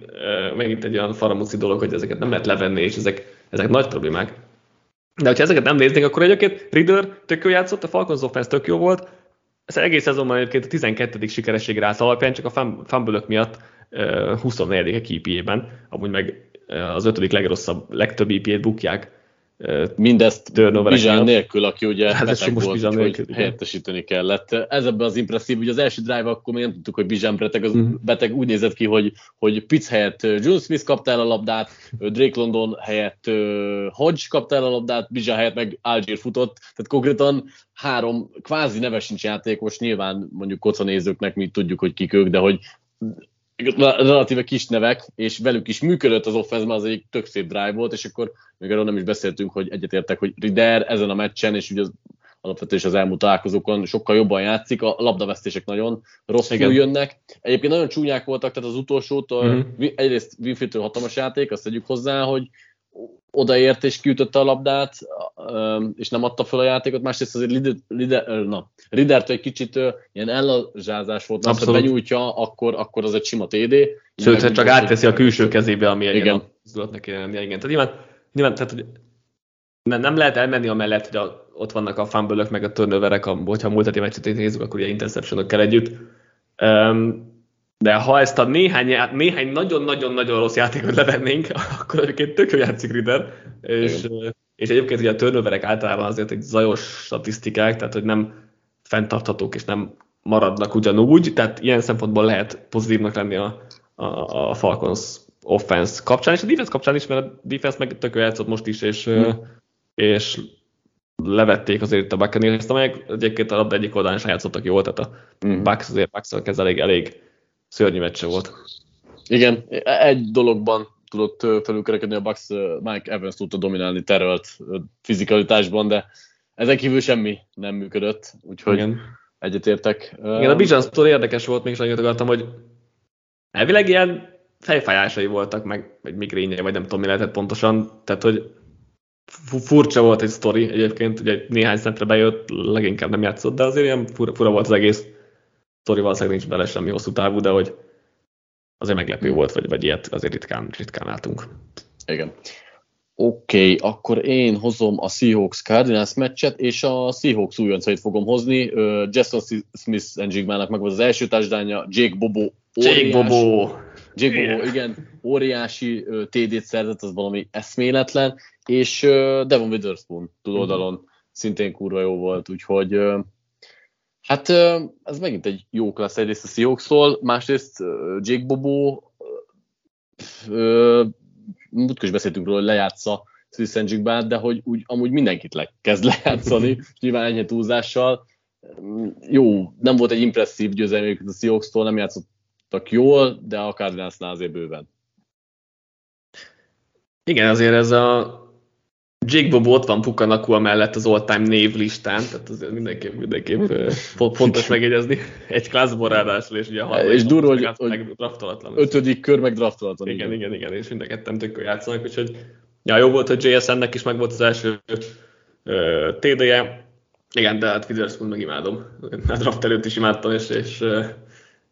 megint egy olyan faramúci dolog, hogy ezeket nem lehet levenni, és ezek, ezek nagy problémák. De hogyha ezeket nem néznénk, akkor egyébként Riddler tök jó játszott, a Falcons offense tök jó volt, ez egész szezonban egyébként a 12. sikerességre állt alapján, csak a fanbülök miatt 24. a KPA-ben, amúgy meg az ötödik legrosszabb, legtöbb IP-t bukják Mindezt Bizsán nélkül, aki ugye hát beteg most volt, hogy nélkül, helyettesíteni kellett. Ez ebben az impresszív, ugye az első drive akkor még nem tudtuk, hogy Bizsán beteg, az uh-huh. beteg úgy nézett ki, hogy, hogy Pitts helyett John Smith kapta el a labdát, Drake London helyett Hodge kapta el a labdát, Bizsán helyett meg Algier futott, tehát konkrétan három kvázi neves sincs játékos, nyilván mondjuk kocanézőknek mi tudjuk, hogy kik ők, de hogy relatíve kis nevek, és velük is működött az offense, az egyik tök szép drive volt, és akkor még arról nem is beszéltünk, hogy egyetértek, hogy Rider ezen a meccsen, és ugye az alapvetően az elmúlt találkozókon sokkal jobban játszik, a labdavesztések nagyon rosszul Igen. jönnek. Egyébként nagyon csúnyák voltak, tehát az utolsót, uh-huh. egyrészt Winfield hatalmas játék, azt tegyük hozzá, hogy odaért és kiütötte a labdát, és nem adta fel a játékot, másrészt azért Lider, Lider, na, egy kicsit ilyen ellazsázás volt, mert ha benyújtja, akkor, akkor az egy sima TD. Sőt, hát csak átteszi a külső kezébe, ami egy igen. neki lennie, igen. Tehát nyilván, nyilván tehát, hogy nem, nem lehet elmenni amellett, hogy a, ott vannak a fumble meg a turnoverek, hogyha a múlt heti meccset nézzük, akkor ugye interception kell együtt. Um, de ha ezt a néhány, néhány nagyon-nagyon-nagyon rossz játékot levennénk, akkor egyébként tök jó játszik Ritter, és, és egyébként ugye a turnoverek általában azért egy zajos statisztikák, tehát hogy nem fenntarthatók és nem maradnak ugyanúgy, tehát ilyen szempontból lehet pozitívnak lenni a, a, a Falcons offense kapcsán, és a defense kapcsán is, mert a defense meg tök játszott most is, és, mm. és levették azért a Buccaneers-t, amelyek egyébként a egyik oldalán is játszottak jól, tehát a mm. Bucks azért Bucks ez elég, elég szörnyű meccse volt. Igen, egy dologban tudott felülkerekedni a Bucks, Mike Evans tudta dominálni terölt fizikalitásban, de ezen kívül semmi nem működött, úgyhogy Igen. egyetértek. Igen, a Bijan érdekes volt, mégis annyit akartam, hogy elvileg ilyen fejfájásai voltak, meg egy migrénye, vagy nem tudom, mi lehetett pontosan, tehát hogy furcsa volt egy sztori egyébként, ugye néhány szentre bejött, leginkább nem játszott, de azért ilyen fura, fura volt az egész sztori, valószínűleg nincs bele semmi hosszú távú, de hogy azért meglepő volt, vagy, vagy ilyet azért ritkán, ritkán látunk. Igen. Oké, okay, akkor én hozom a Seahawks Cardinals meccset, és a Seahawks újoncait fogom hozni. Uh, Jason Smith Njigmának meg volt az első társadalnya, Jake Bobo. Jake Bobo. Jake yeah. Bobo, igen, óriási uh, TD-t szerzett, az valami eszméletlen, és uh, Devon Witherspoon túloldalon mm-hmm. szintén kurva jó volt, úgyhogy uh, Hát ez megint egy jó klassz egyrészt a Seahawks-tól, másrészt Jake Bobo, múltkor is beszéltünk róla, hogy lejátsza Swiss de hogy úgy, amúgy mindenkit le, kezd lejátszani, nyilván ennyi túlzással. Jó, nem volt egy impresszív győzelmük a Seahawks-tól, nem játszottak jól, de a Cardinalsnál azért bőven. Igen, azért ez a Jake Bob ott van Pukanakua mellett az all-time név listán, tehát az mindenképp, mindenképp fontos megjegyezni. Egy klasszból ráadásul, és ugye a És durva, hogy, hogy ötödik kör meg draftolatlan. Igen, igen, igen, és mind a ketten tök játszanak, úgyhogy ja, jó volt, hogy JSN-nek is meg volt az első uh, TD-je. Igen, de hát Witherspoon meg imádom. A draft előtt is imádtam, és, és,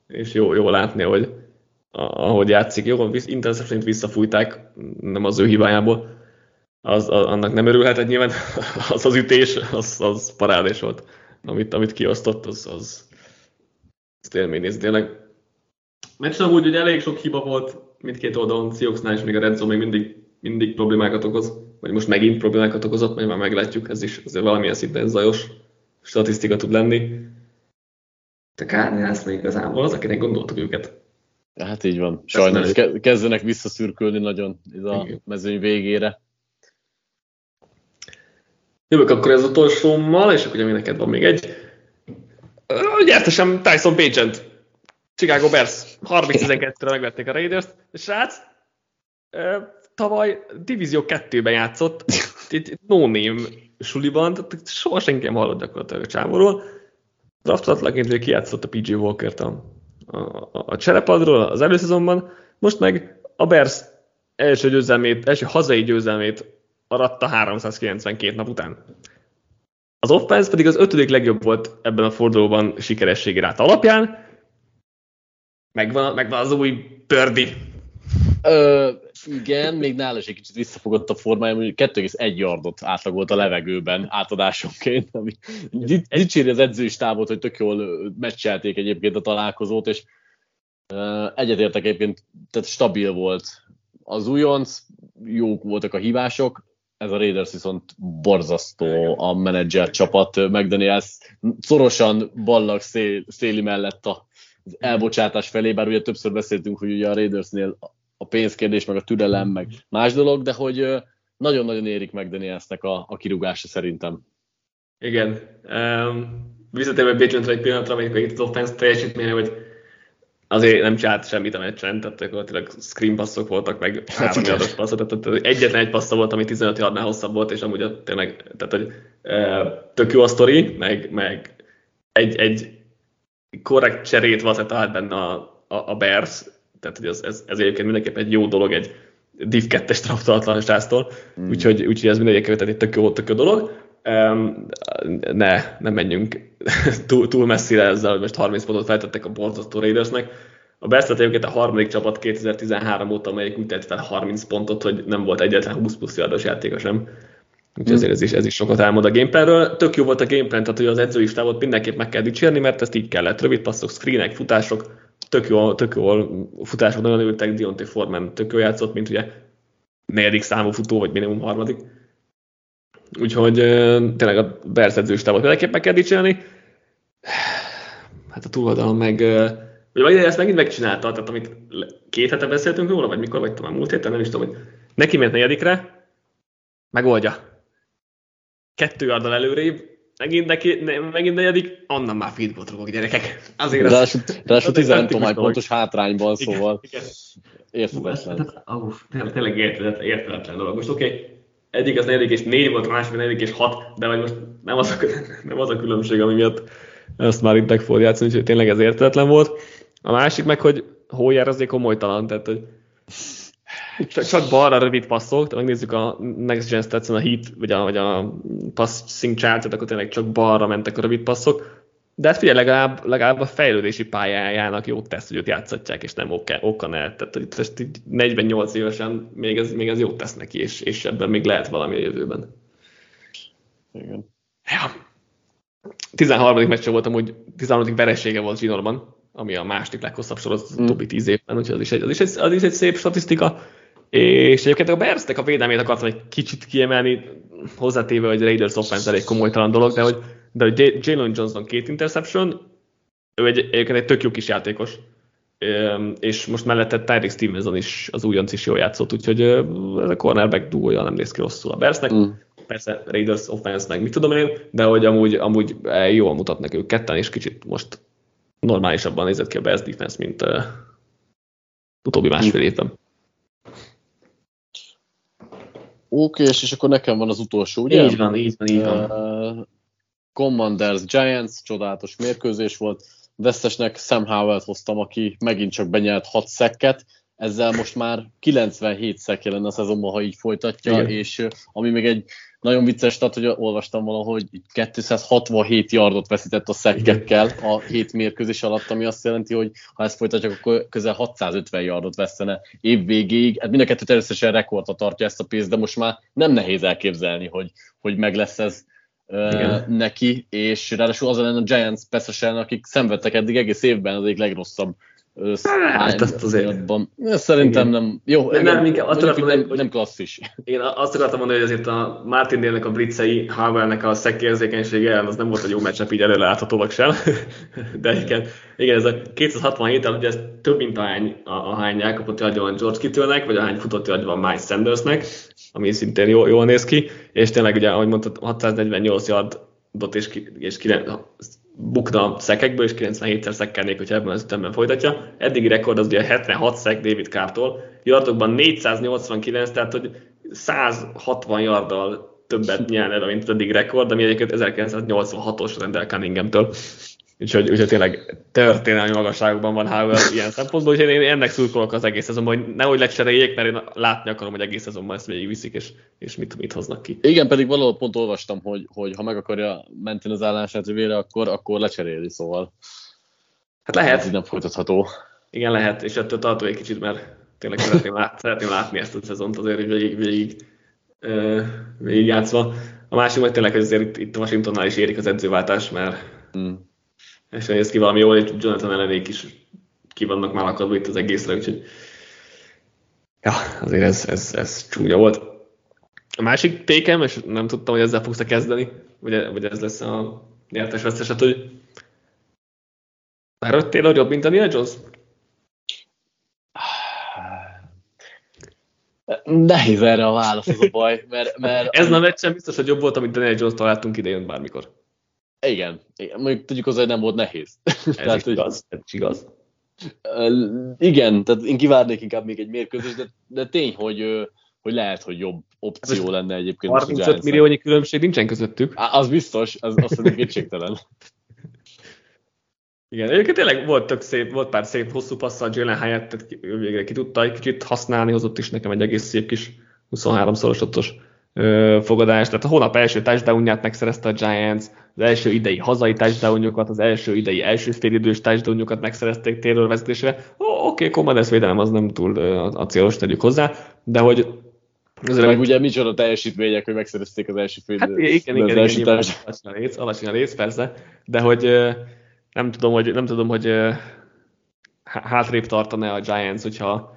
és jó, jó látni, hogy ahogy játszik. Jó, interception visszafújták, nem az ő hibájából az, az, annak nem örülhetett nyilván, az az ütés, az, az parádés volt, amit, amit kiosztott, az, az, az élmény nézni tényleg. Meccsen úgy, hogy elég sok hiba volt mindkét oldalon, Seahawksnál is még a Red Zone még mindig, mindig problémákat okoz, vagy most megint problémákat okozott, majd már meglátjuk, ez is azért valamilyen szinten zajos statisztika tud lenni. De Cardinals még igazából az, akinek gondoltuk őket. Hát így van. Sajnos kezdenek visszaszürkülni nagyon ez a mezőny végére. Jövök akkor ez utolsómmal, és akkor ugye neked van még egy. Gyertesem Tyson Bagent. Chicago Bears 30-12-re megvették a Raiders-t. Srác, tavaly Divízió 2-ben játszott, egy no-name suliban, tehát soha senki nem hallott gyakorlatilag a csávóról. Draftolatlaként kijátszott a PG Walker-t a, a, a cserepadról az előszezonban, most meg a Bears első győzelmét, első hazai győzelmét aratta 392 nap után. Az offense pedig az ötödik legjobb volt ebben a fordulóban sikerességi rát alapján. Megvan, megvan az új Pördi. Ö, igen, még nála is egy kicsit visszafogott a formája, hogy 2,1 yardot átlagolt a levegőben átadásonként, ami dicséri az edzői stábot, hogy tök jól meccselték egyébként a találkozót, és egyetértek egyébként, tehát stabil volt az újonc, jók voltak a hívások, ez a Raiders viszont borzasztó a menedzser csapat. McDaniels szorosan ballag szél, széli mellett a, elbocsátás felé, bár ugye többször beszéltünk, hogy ugye a Raidersnél a pénzkérdés, meg a türelem, meg más dolog, de hogy nagyon-nagyon érik McDanielsnek a, a kirúgása szerintem. Igen. Um, visszatérve Patriotra egy pillanatra, amikor itt az offense teljesítménye, hogy azért nem csinált semmit a meccsen, tehát gyakorlatilag screen passzok voltak, meg három yardos passzok, tehát egyetlen egy passza volt, ami 15 yardnál hosszabb volt, és amúgy a, tényleg, tehát hogy e, tök jó a sztori, meg, meg egy, egy korrekt cserét valószínűleg talált benne a, a, a Bears, tehát hogy ez, ez, ez egyébként mindenképp egy jó dolog egy Div 2-es draftolatlan sráctól, mm. úgyhogy, úgyhogy ez mindenképp egy tök jó, tök jó dolog. Ne, nem menjünk túl, túl messzire ezzel, hogy most 30 pontot feltettek a borzasztó Raidersnek. A Bears egyébként a harmadik csapat 2013 óta, amelyik úgy tett fel 30 pontot, hogy nem volt egyetlen 20 plusz yardos játéka sem. Úgyhogy mm. azért ez is, ez is sokat elmond a gameplanről. Tök jó volt a gameplan, tehát hogy az edzői stábot mindenképp meg kell dicsérni, mert ezt így kellett. Rövid passzok, screenek, futások, tök jó, tök jó futások, nagyon ültek, Dionte Forman tök jó játszott, mint ugye negyedik számú futó, vagy minimum harmadik Úgyhogy tényleg a Bears edzőstábot mindenképpen kell dicsérni. Hát a túloldalon meg, vagy ezt megint megcsinálta, tehát amit két hete beszéltünk róla, vagy mikor, vagy talán múlt héten, nem is tudom, hogy neki ment negyedikre, megoldja. Kettő yardal előrébb, megint, neki, ne, megint negyedik, onnan már feed rugok, gyerekek. Azért ráadásul 15 pontos hátrányban, szóval érthetetlen. Tényleg érthetetlen dolog. Most oké, okay, egyik az negyedik és négy volt, a másik negyedik és hat, de vagy most nem az a, nem az a különbség, ami miatt ezt már itt meg fog játszani, úgyhogy tényleg ez értetlen volt. A másik meg, hogy Hójár azért komolytalan, tehát hogy csak, csak balra rövid passzok, tehát megnézzük a Next Gen stats a Heat, vagy a, vagy a passing chart akkor tényleg csak balra mentek a rövid passzok, de hát figyelj, legalább, legalább a fejlődési pályájának jót tesz, hogy őt játszatják, és nem okan el. Tehát itt most 48 évesen még ez, még ez jót tesz neki, és, és ebben még lehet valami a jövőben. Igen. Ja. 13. meccse voltam, hogy 13. veresége volt zsinórban, ami a második leghosszabb sorozat az mm. utóbbi 10 évben, úgyhogy az is, egy, az, is egy, az is egy szép statisztika. És egyébként a Berstek a védelmét akartam egy kicsit kiemelni, hozzátéve, hogy Raiders offense elég komolytalan dolog, de hogy, de hogy Jalen Johnson két interception, ő egy, egyébként egy tök jó kis játékos, és most mellette Tyreek Stevenson is, az újonc is jól játszott, úgyhogy ez a cornerback duója nem néz ki rosszul a Bersnek. Mm. Persze Raiders offense meg mit tudom én, de hogy amúgy, amúgy jól mutatnak ők ketten, és kicsit most normálisabban nézett ki a Bears defense, mint uh, utóbbi másfél mm. évben. Oké, és, és akkor nekem van az utolsó, ugye? Így van, így van, így van. Uh, Commanders Giants, csodálatos mérkőzés volt. Vesztesnek Sam howell hoztam, aki megint csak benyelt 6 szekket, ezzel most már 97 szekje lenne a szezonban, ha így folytatja, Igen. és ami még egy nagyon vicces, tehát hogy olvastam valahogy 267 yardot veszített a szekkekkel a hét mérkőzés alatt, ami azt jelenti, hogy ha ezt folytatja, akkor közel 650 yardot vesztene év végéig. Hát mind a kettő természetesen rekordra tartja ezt a pénzt, de most már nem nehéz elképzelni, hogy, hogy meg lesz ez Igen. neki, és ráadásul az ellen a Giants Peszesen, akik szenvedtek eddig egész évben az egyik legrosszabb Hát azt azért. Szerintem Igen. nem. Jó, nem, nem, inkább azt akartam hogy nem klasszis. Én azt akartam mondani, hogy azért a Martin Délnek a blitzei, Havelnek a szekkérzékenysége, az nem volt egy jó meccsep így előre láthatólag sem. De igen, igen, ez a 267 ugye ez több, mint ahány, ahány elkapott van George Kittle-nek, vagy ahány futott van Miles Sandersnek, ami szintén jól, jól néz ki, és tényleg ugye, ahogy mondtad, 648 yardot és, és 9, bukna szekekből, és 97-szer szekkelnék, hogyha ebben az ütemben folytatja. Eddigi rekord az ugye 76 szek David Carr-tól, yardokban 489, tehát hogy 160 yarddal többet nyerne, mint eddig rekord, ami egyébként 1986-os rendel Cunninghamtől. Úgyhogy, úgyhogy tényleg történelmi magasságokban van Howell ilyen szempontból, úgyhogy én ennek szurkolok az egész szezonban, hogy nehogy lecseréljék, mert én látni akarom, hogy egész szezonban ezt végig viszik, és, és mit, mit hoznak ki. Igen, pedig valahol pont olvastam, hogy, hogy ha meg akarja menteni az állását jövőre, akkor, akkor lecseréli, szóval. Hát lehet. Ez így nem folytatható. Igen, lehet, és ettől tartó egy kicsit, mert tényleg szeretném, lát, szeretném látni ezt a szezont azért, hogy végig, végig, végig játszva. A másik majd tényleg, hogy azért itt, itt Washingtonnál is érik az edzőváltás, mert hmm és néz ki valami jól, és Jonathan ellenék is ki vannak már akadva itt az egészre, úgyhogy ja, azért ez, ez, ez csúnya volt. A másik tékem, és nem tudtam, hogy ezzel fogsz kezdeni, ugye, vagy ez lesz a nyertes veszteset, hogy Tyrod Taylor jobb, mint Daniel Jones? Nehéz erre a válasz, az a baj, mert... mert Ez nem sem biztos, hogy jobb volt, amit Daniel Jones találtunk idején bármikor. Igen, mondjuk tudjuk hozzá, hogy nem volt nehéz. Ez tehát, is igaz, ez is igaz. Igen, tehát én kivárnék inkább még egy mérkőzést, de, de tény, hogy, hogy lehet, hogy jobb opció hát lenne egyébként. 35 milliónyi különbség nincsen közöttük. Á, az biztos, az, az szerintem kétségtelen. Igen, egyébként tényleg volt tök szép, volt pár szép hosszú passzal Jalen Hyatt, tehát végre ki tudta egy kicsit használni, hozott is nekem egy egész szép kis 23 szorosodtos fogadás, tehát a hónap első touchdownját megszerezte a Giants, az első idei hazai touchdownjukat, az első idei első félidős touchdownjukat megszerezték Taylor vezetésre. Oké, okay, Commanders védelem az nem túl a célos, tegyük hozzá, de hogy Azért meg ugye micsoda teljesítmények, hogy megszerezték az első fél hát, igen, igen, igen, igen, alacsony a rész, alacsony a rész, persze, de hogy nem tudom, hogy, nem tudom, hogy hátrébb tartana a Giants, hogyha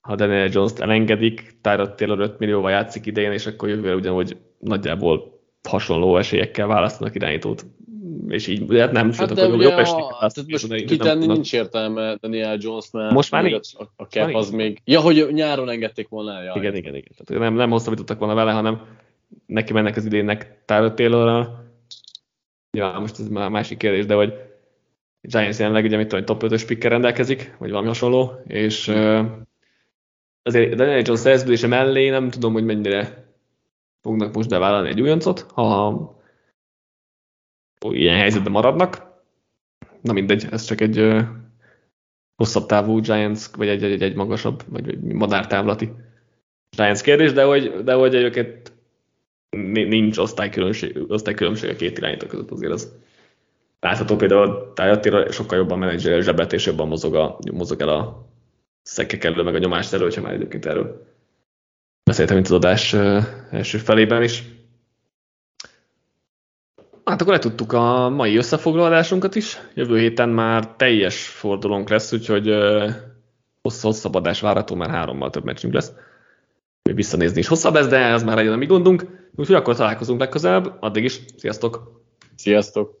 ha Daniel Jones-t elengedik, Tyrod Taylor 5 millióval játszik idején, és akkor jövőre ugyanúgy nagyjából hasonló esélyekkel választanak irányítót. És így, hát nem, hát de jobb esélyekkel most kitenni nem, nincs értelme Daniel Jones, mert most már nincs. A, a cap az még... Ja, hogy nyáron engedték volna el. Igen, igen, igen. Tehát nem, nem hosszabbítottak volna vele, hanem neki mennek az idénnek Tyler taylor Ja, most ez már másik kérdés, de hogy Giants jelenleg ugye mit tudom, top 5-ös picker rendelkezik, vagy valami hasonló, és hmm. azért Daniel Jones szerződése mellé nem tudom, hogy mennyire fognak most bevállalni egy újoncot, ha ilyen helyzetben maradnak. Na mindegy, ez csak egy hosszabb távú Giants, vagy egy, egy, egy magasabb, vagy egy madártávlati Giants kérdés, de hogy, de hogy egyébként nincs osztálykülönbség, osztálykülönbség a két irányító között azért az látható például Tájatira sokkal jobban menedzser zsebet és jobban mozog, a, mozog el a szekkek elől, meg a nyomást elől, ha már egyébként erről beszéltem, mint az adás első felében is. Hát akkor letudtuk a mai összefoglalásunkat is. Jövő héten már teljes fordulónk lesz, úgyhogy hosszabb adás várható, mert hárommal több meccsünk lesz. Visszanézni is hosszabb lesz, de ez már legyen a mi gondunk. Úgyhogy akkor találkozunk legközelebb. Addig is, sziasztok! Sziasztok!